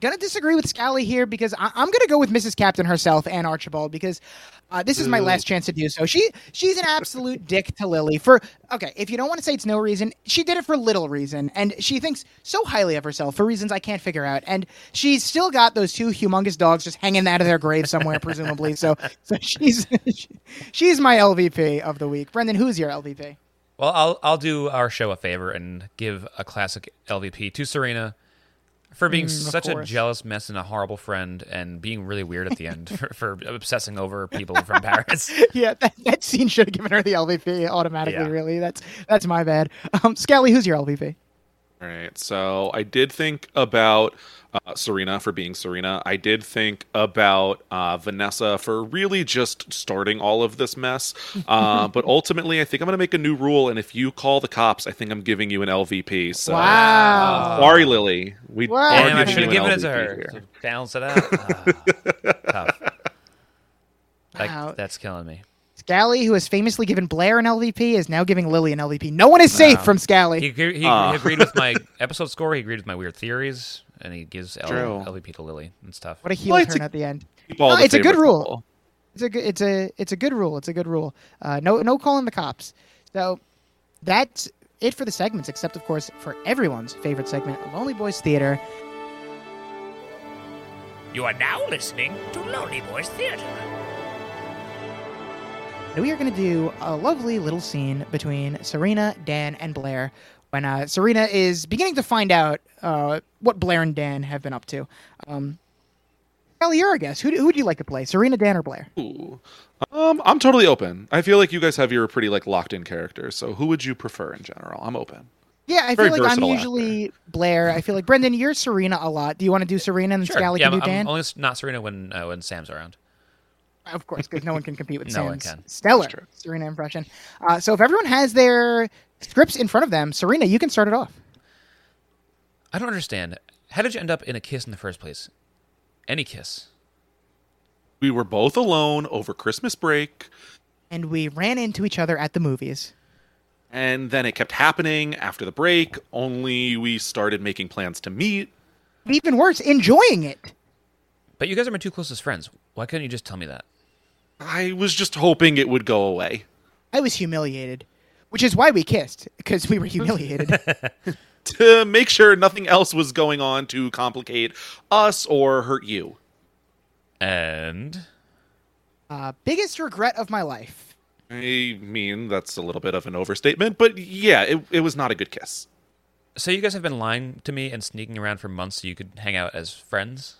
gonna disagree with Scally here because I- I'm gonna go with Mrs. Captain herself, and Archibald, because uh, this is my last chance to do so. She she's an absolute dick to Lily for okay. If you don't want to say it's no reason, she did it for little reason, and she thinks so highly of herself for reasons I can't figure out. And she's still got those two humongous dogs just hanging out of their grave somewhere, presumably. So so she's she's my LVP of the week. Brendan, who's your LVP? Well, I'll I'll do our show a favor and give a classic LVP to Serena for being Mm, such a jealous mess and a horrible friend, and being really weird at the end for, for obsessing over people from Paris. Yeah, that, that scene should have given her the LVP automatically. Yeah. Really, that's that's my bad. Um, Scally, who's your LVP? All right. So I did think about uh, Serena for being Serena. I did think about uh, Vanessa for really just starting all of this mess. Uh, but ultimately, I think I'm going to make a new rule. And if you call the cops, I think I'm giving you an LVP. So Wow. sorry, Lily. We Wow. are Damn, I should have you an given it to her here. balance it out. Ah, tough. Like, Wow. that's killing me. Scally, who has famously given Blair an LVP, is now giving Lily an LVP. No one is safe Wow. from Scally. He, agree- he, Ah. he agreed with my episode score. He agreed with my weird theories, and he gives L- True. LVP to Lily and stuff. What a heel Well, it's turn a- at the end. Keep all No, the it's a good favorite rule. couple. It's a good. It's a. It's a good rule. It's a good rule. Uh, no, no calling the cops. So that's it for the segments, except of course for everyone's favorite segment, Lonely Boys Theater. You are now listening to Lonely Boys Theater. And we are going to do a lovely little scene between Serena, Dan, and Blair when uh, Serena is beginning to find out uh, what Blair and Dan have been up to. Um, Ellie, you're our guest. Who, who would you like to play, Serena, Dan, or Blair? Ooh. Um, I'm totally open. I feel like you guys have your pretty like locked in characters. So who would you prefer in general? I'm open. Yeah, I Very feel like I'm versatile usually Blair. I feel like Brendan, you're Serena a lot. Do you want to do Serena and Sure. Scally yeah, can I'm, do I'm Dan? only not Serena when uh, when Sam's around. Of course, because no one can compete with No Sam's stellar Serena impression. Uh, so if everyone has their scripts in front of them, Serena, you can start it off. I don't understand. How did you end up in a kiss in the first place? Any kiss? We were both alone over Christmas break. And we ran into each other at the movies. And then it kept happening after the break, only we started making plans to meet. Even worse, enjoying it. But you guys are my two closest friends. Why couldn't you just tell me that? I was just hoping it would go away. I was humiliated, which is why we kissed because we were humiliated. To make sure nothing else was going on to complicate us or hurt you. And uh, biggest regret of my life. I mean, that's a little bit of an overstatement, but yeah, it, it was not a good kiss. so you guys have been lying to me and sneaking around for months so you could hang out as friends?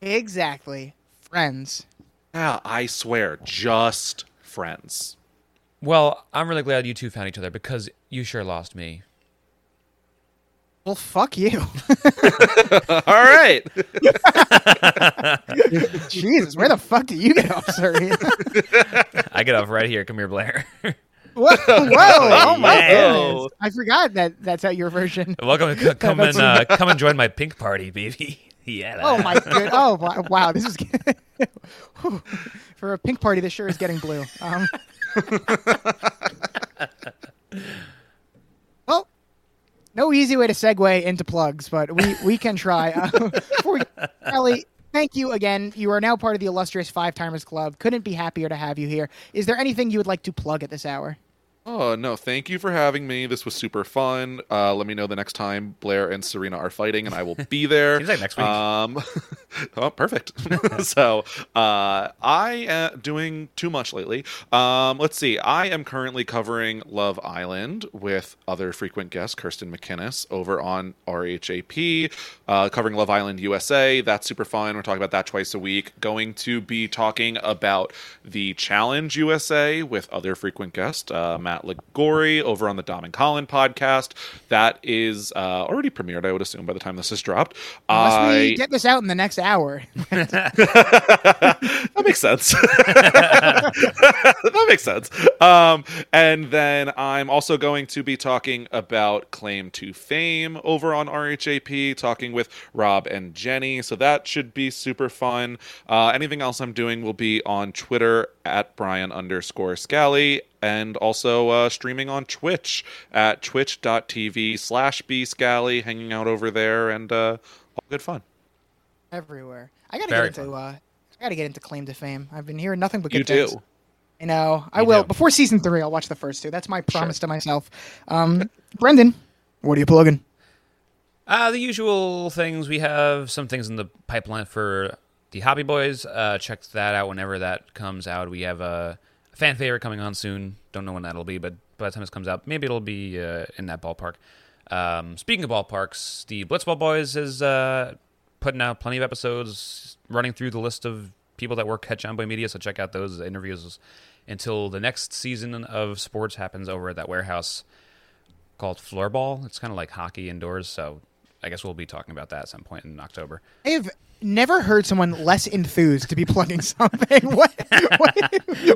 Exactly, friends. Yeah, I swear, just friends. Well, I'm really glad you two found each other because you sure lost me. Well, fuck you. All right. Jesus, where the fuck do you get off, Serena? I get off right here. Come here, Blair. Whoa, whoa! Oh my Yeah. goodness! I forgot that that's how your version. Welcome. c- Come and uh, come and join my pink party, baby. Yeah. Oh my good! Oh wow! wow, This is Whew. for a pink party. This sure is getting blue. Um, well, no easy way to segue into plugs, but we we can try. Uh, we, Ellie, thank you again. You are now part of the illustrious Five Timers Club. Couldn't be happier to have you here. Is there anything you would like to plug at this hour? Oh no! Thank you for having me. This was super fun. Uh, let me know the next time Blair and Serena are fighting, and I will be there. Seems like next week. Um, oh, perfect. so uh, I am doing too much lately. Um, let's see. I am currently covering Love Island with other frequent guest Kirsten McInnes over on RHAP, uh, covering Love Island USA. That's super fun. We're talking about that twice a week. Going to be talking about the Challenge USA with other frequent guest uh, Matt Ligori over on the Dom and Colin podcast. That is uh, already premiered, I would assume, by the time this is dropped. Unless I we get this out in the next hour. that makes sense. that makes sense. Um, and then I'm also going to be talking about Claim to Fame over on RHAP, talking with Rob and Jenny. So that should be super fun. Uh, anything else I'm doing will be on Twitter at Brian underscore Scally and also uh, streaming on Twitch at twitch.tv slash bscally, hanging out over there and uh, all good fun. everywhere. I gotta Very get into. Uh, I gotta get into Claim to Fame. I've been hearing nothing but You good things. do. You know, I You will do. before season three. I'll watch the first two. That's my promise to myself. Um, Brendan, what are you plugging? Uh, the usual things. We have some things in the pipeline for the Hobby Boys. Uh, check that out whenever that comes out. We have a, a fan favorite coming on soon. Don't know when that'll be, but by the time this comes out, maybe it'll be uh, in that ballpark. Um, speaking of ballparks, the Blitzball Boys is uh, putting out plenty of episodes, running through the list of people that work at Jomboy Media. So check out those interviews until the next season of sports happens over at that warehouse called Floorball. It's kind of like hockey indoors, so I guess we'll be talking about that at some point in October. I have never heard someone less enthused to be plugging something. What? what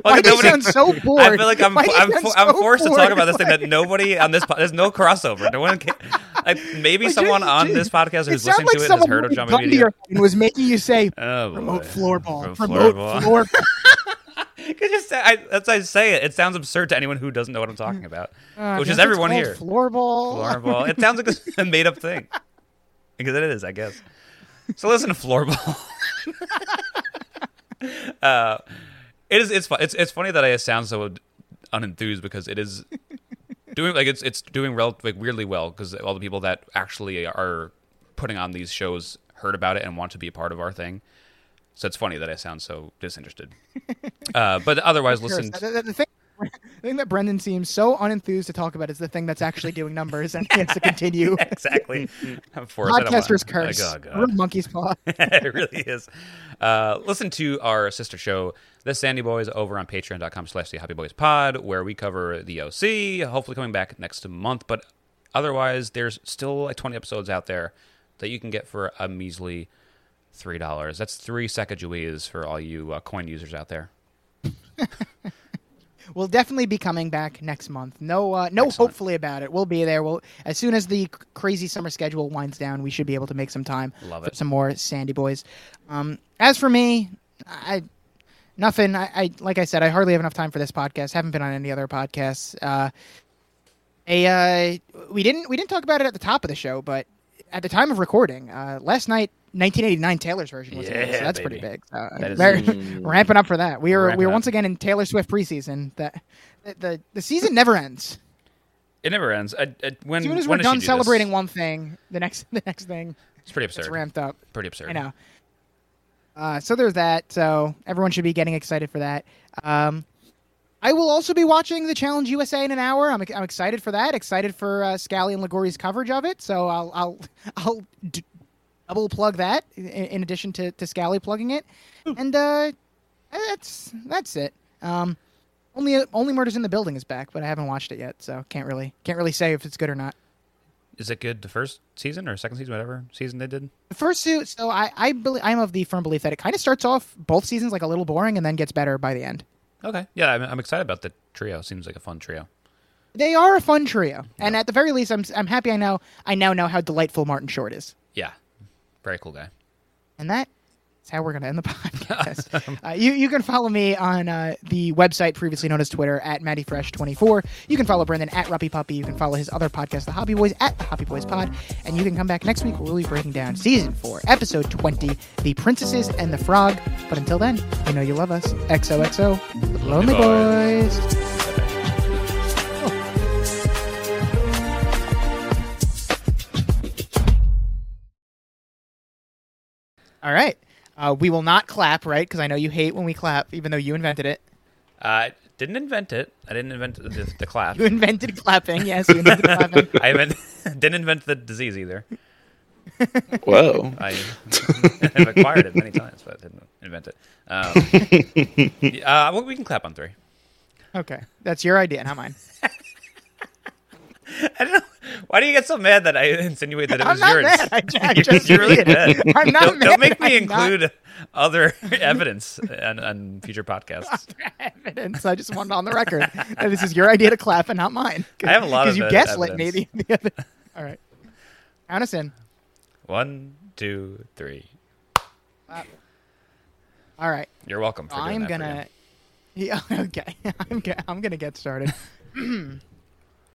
why do you nobody- sound so bored? I feel like I'm Why I'm, I'm so forced to talk about this thing that nobody on this po- there's no crossover. No one can, like maybe Like, someone dude, on dude, this podcast who's listening like to it has heard of John Media. and was making you say Oh, boy. promote floorball, promote floorball. just say, I, that's I say it. It sounds absurd to anyone who doesn't know what I'm talking about, Uh, which is everyone here. Floorball. Floorball. It sounds like a made up thing. Because it is, I guess. So listen to Floorball. uh, it is. It's fun. It's it's funny that I sound so unenthused because it is doing like it's it's doing rel- like weirdly well because all the people that actually are putting on these shows heard about it and want to be a part of our thing. So it's funny that I sound so disinterested. Uh, but otherwise, listen. The, the- the thing, the thing that Brendan seems so unenthused to talk about is the thing that's actually doing numbers and he has to continue. exactly. I'm forced. I don't want- Podcaster's curse. Oh, God. Monkey's paw. it really is. Uh, listen to our sister show, The Sandy Boys, over on patreon.com slash the Hobby Boys Pod, where we cover the OC, hopefully coming back next month. But otherwise, there's still like 20 episodes out there that you can get for a measly $3. That's three Sacagaweas for all you uh, coin users out there. We'll definitely be coming back next month. No, uh, no, Excellent. hopefully about it. We'll be there. We'll as soon as the crazy summer schedule winds down, we should be able to make some time Love for it. some more Sandy Boys. Um, as for me, I nothing. I, I like I said, I hardly have enough time for this podcast. Haven't been on any other podcasts. Uh, a uh, we didn't we didn't talk about it at the top of the show, but at the time of recording, uh, last night, 1989 Taylor's version was released, so that's baby. pretty big. So, uh, That is- ramping up for that. We are Ramping we are up. once again in Taylor Swift preseason. That the, the the season never ends. It never ends. I, I, when, As soon as when we're done do celebrating this? one thing, the next the next thing It's pretty absurd. It's ramped up. Pretty absurd. I know. Uh, so there's that. So everyone should be getting excited for that. Um, I will also be watching the Challenge USA in an hour. I'm, I'm excited for that. Excited for uh, Scally and Ligori's coverage of it. So I'll I'll I'll d- double plug that in, in addition to, to Scally plugging it. And uh, that's that's it. Um, only only Murders in the Building is back, but I haven't watched it yet, so can't really can't really say if it's good or not. Is it good the first season or second season, whatever season they did? The first two, so I I believe I'm of the firm belief that it kind of starts off both seasons like a little boring and then gets better by the end. Okay. Yeah, I'm, I'm excited about the trio. Seems like a fun trio. They are a fun trio, and at the very least, I'm I'm happy I know I now know how delightful Martin Short is, Yeah. Very cool guy. and that is how we're gonna end the podcast. uh, you you can follow me on uh, the website previously known as Twitter at MattyFresh24. You can follow Brendan at Ruppy Puppy. You can follow his other podcast, The Hobby Boys, at The Hobby Boys Pod, and you can come back next week. We'll be breaking down season four, episode 20, The Princesses and the Frog. But until then, you know you love us. XOXO, Lonely. Boys. All right. Uh, we will not clap, right? Because I know you hate when we clap, even though you invented it. Uh, didn't invent it. I didn't invent the, the clap. You invented clapping. Yes, you invented clapping. I invent, didn't invent the disease either. Whoa. I have acquired it many times, but didn't invent it. Um, uh, well, we can clap on three. Okay, that's your idea, not mine. I don't know. Why do you get so mad that I insinuate that it was not yours? I, I just you're really did. mad. I'm not don't, mad. don't make me I'm not include other evidence on, on future podcasts. evidence. I just want it on the record that this is your idea to clap and not mine. I have a lot of because you gaslit evidence. me. The, the other. All right, count us in. One, two, three. All right, You're welcome. For I'm gonna. you. Yeah, okay, I'm. Go- I'm gonna get started.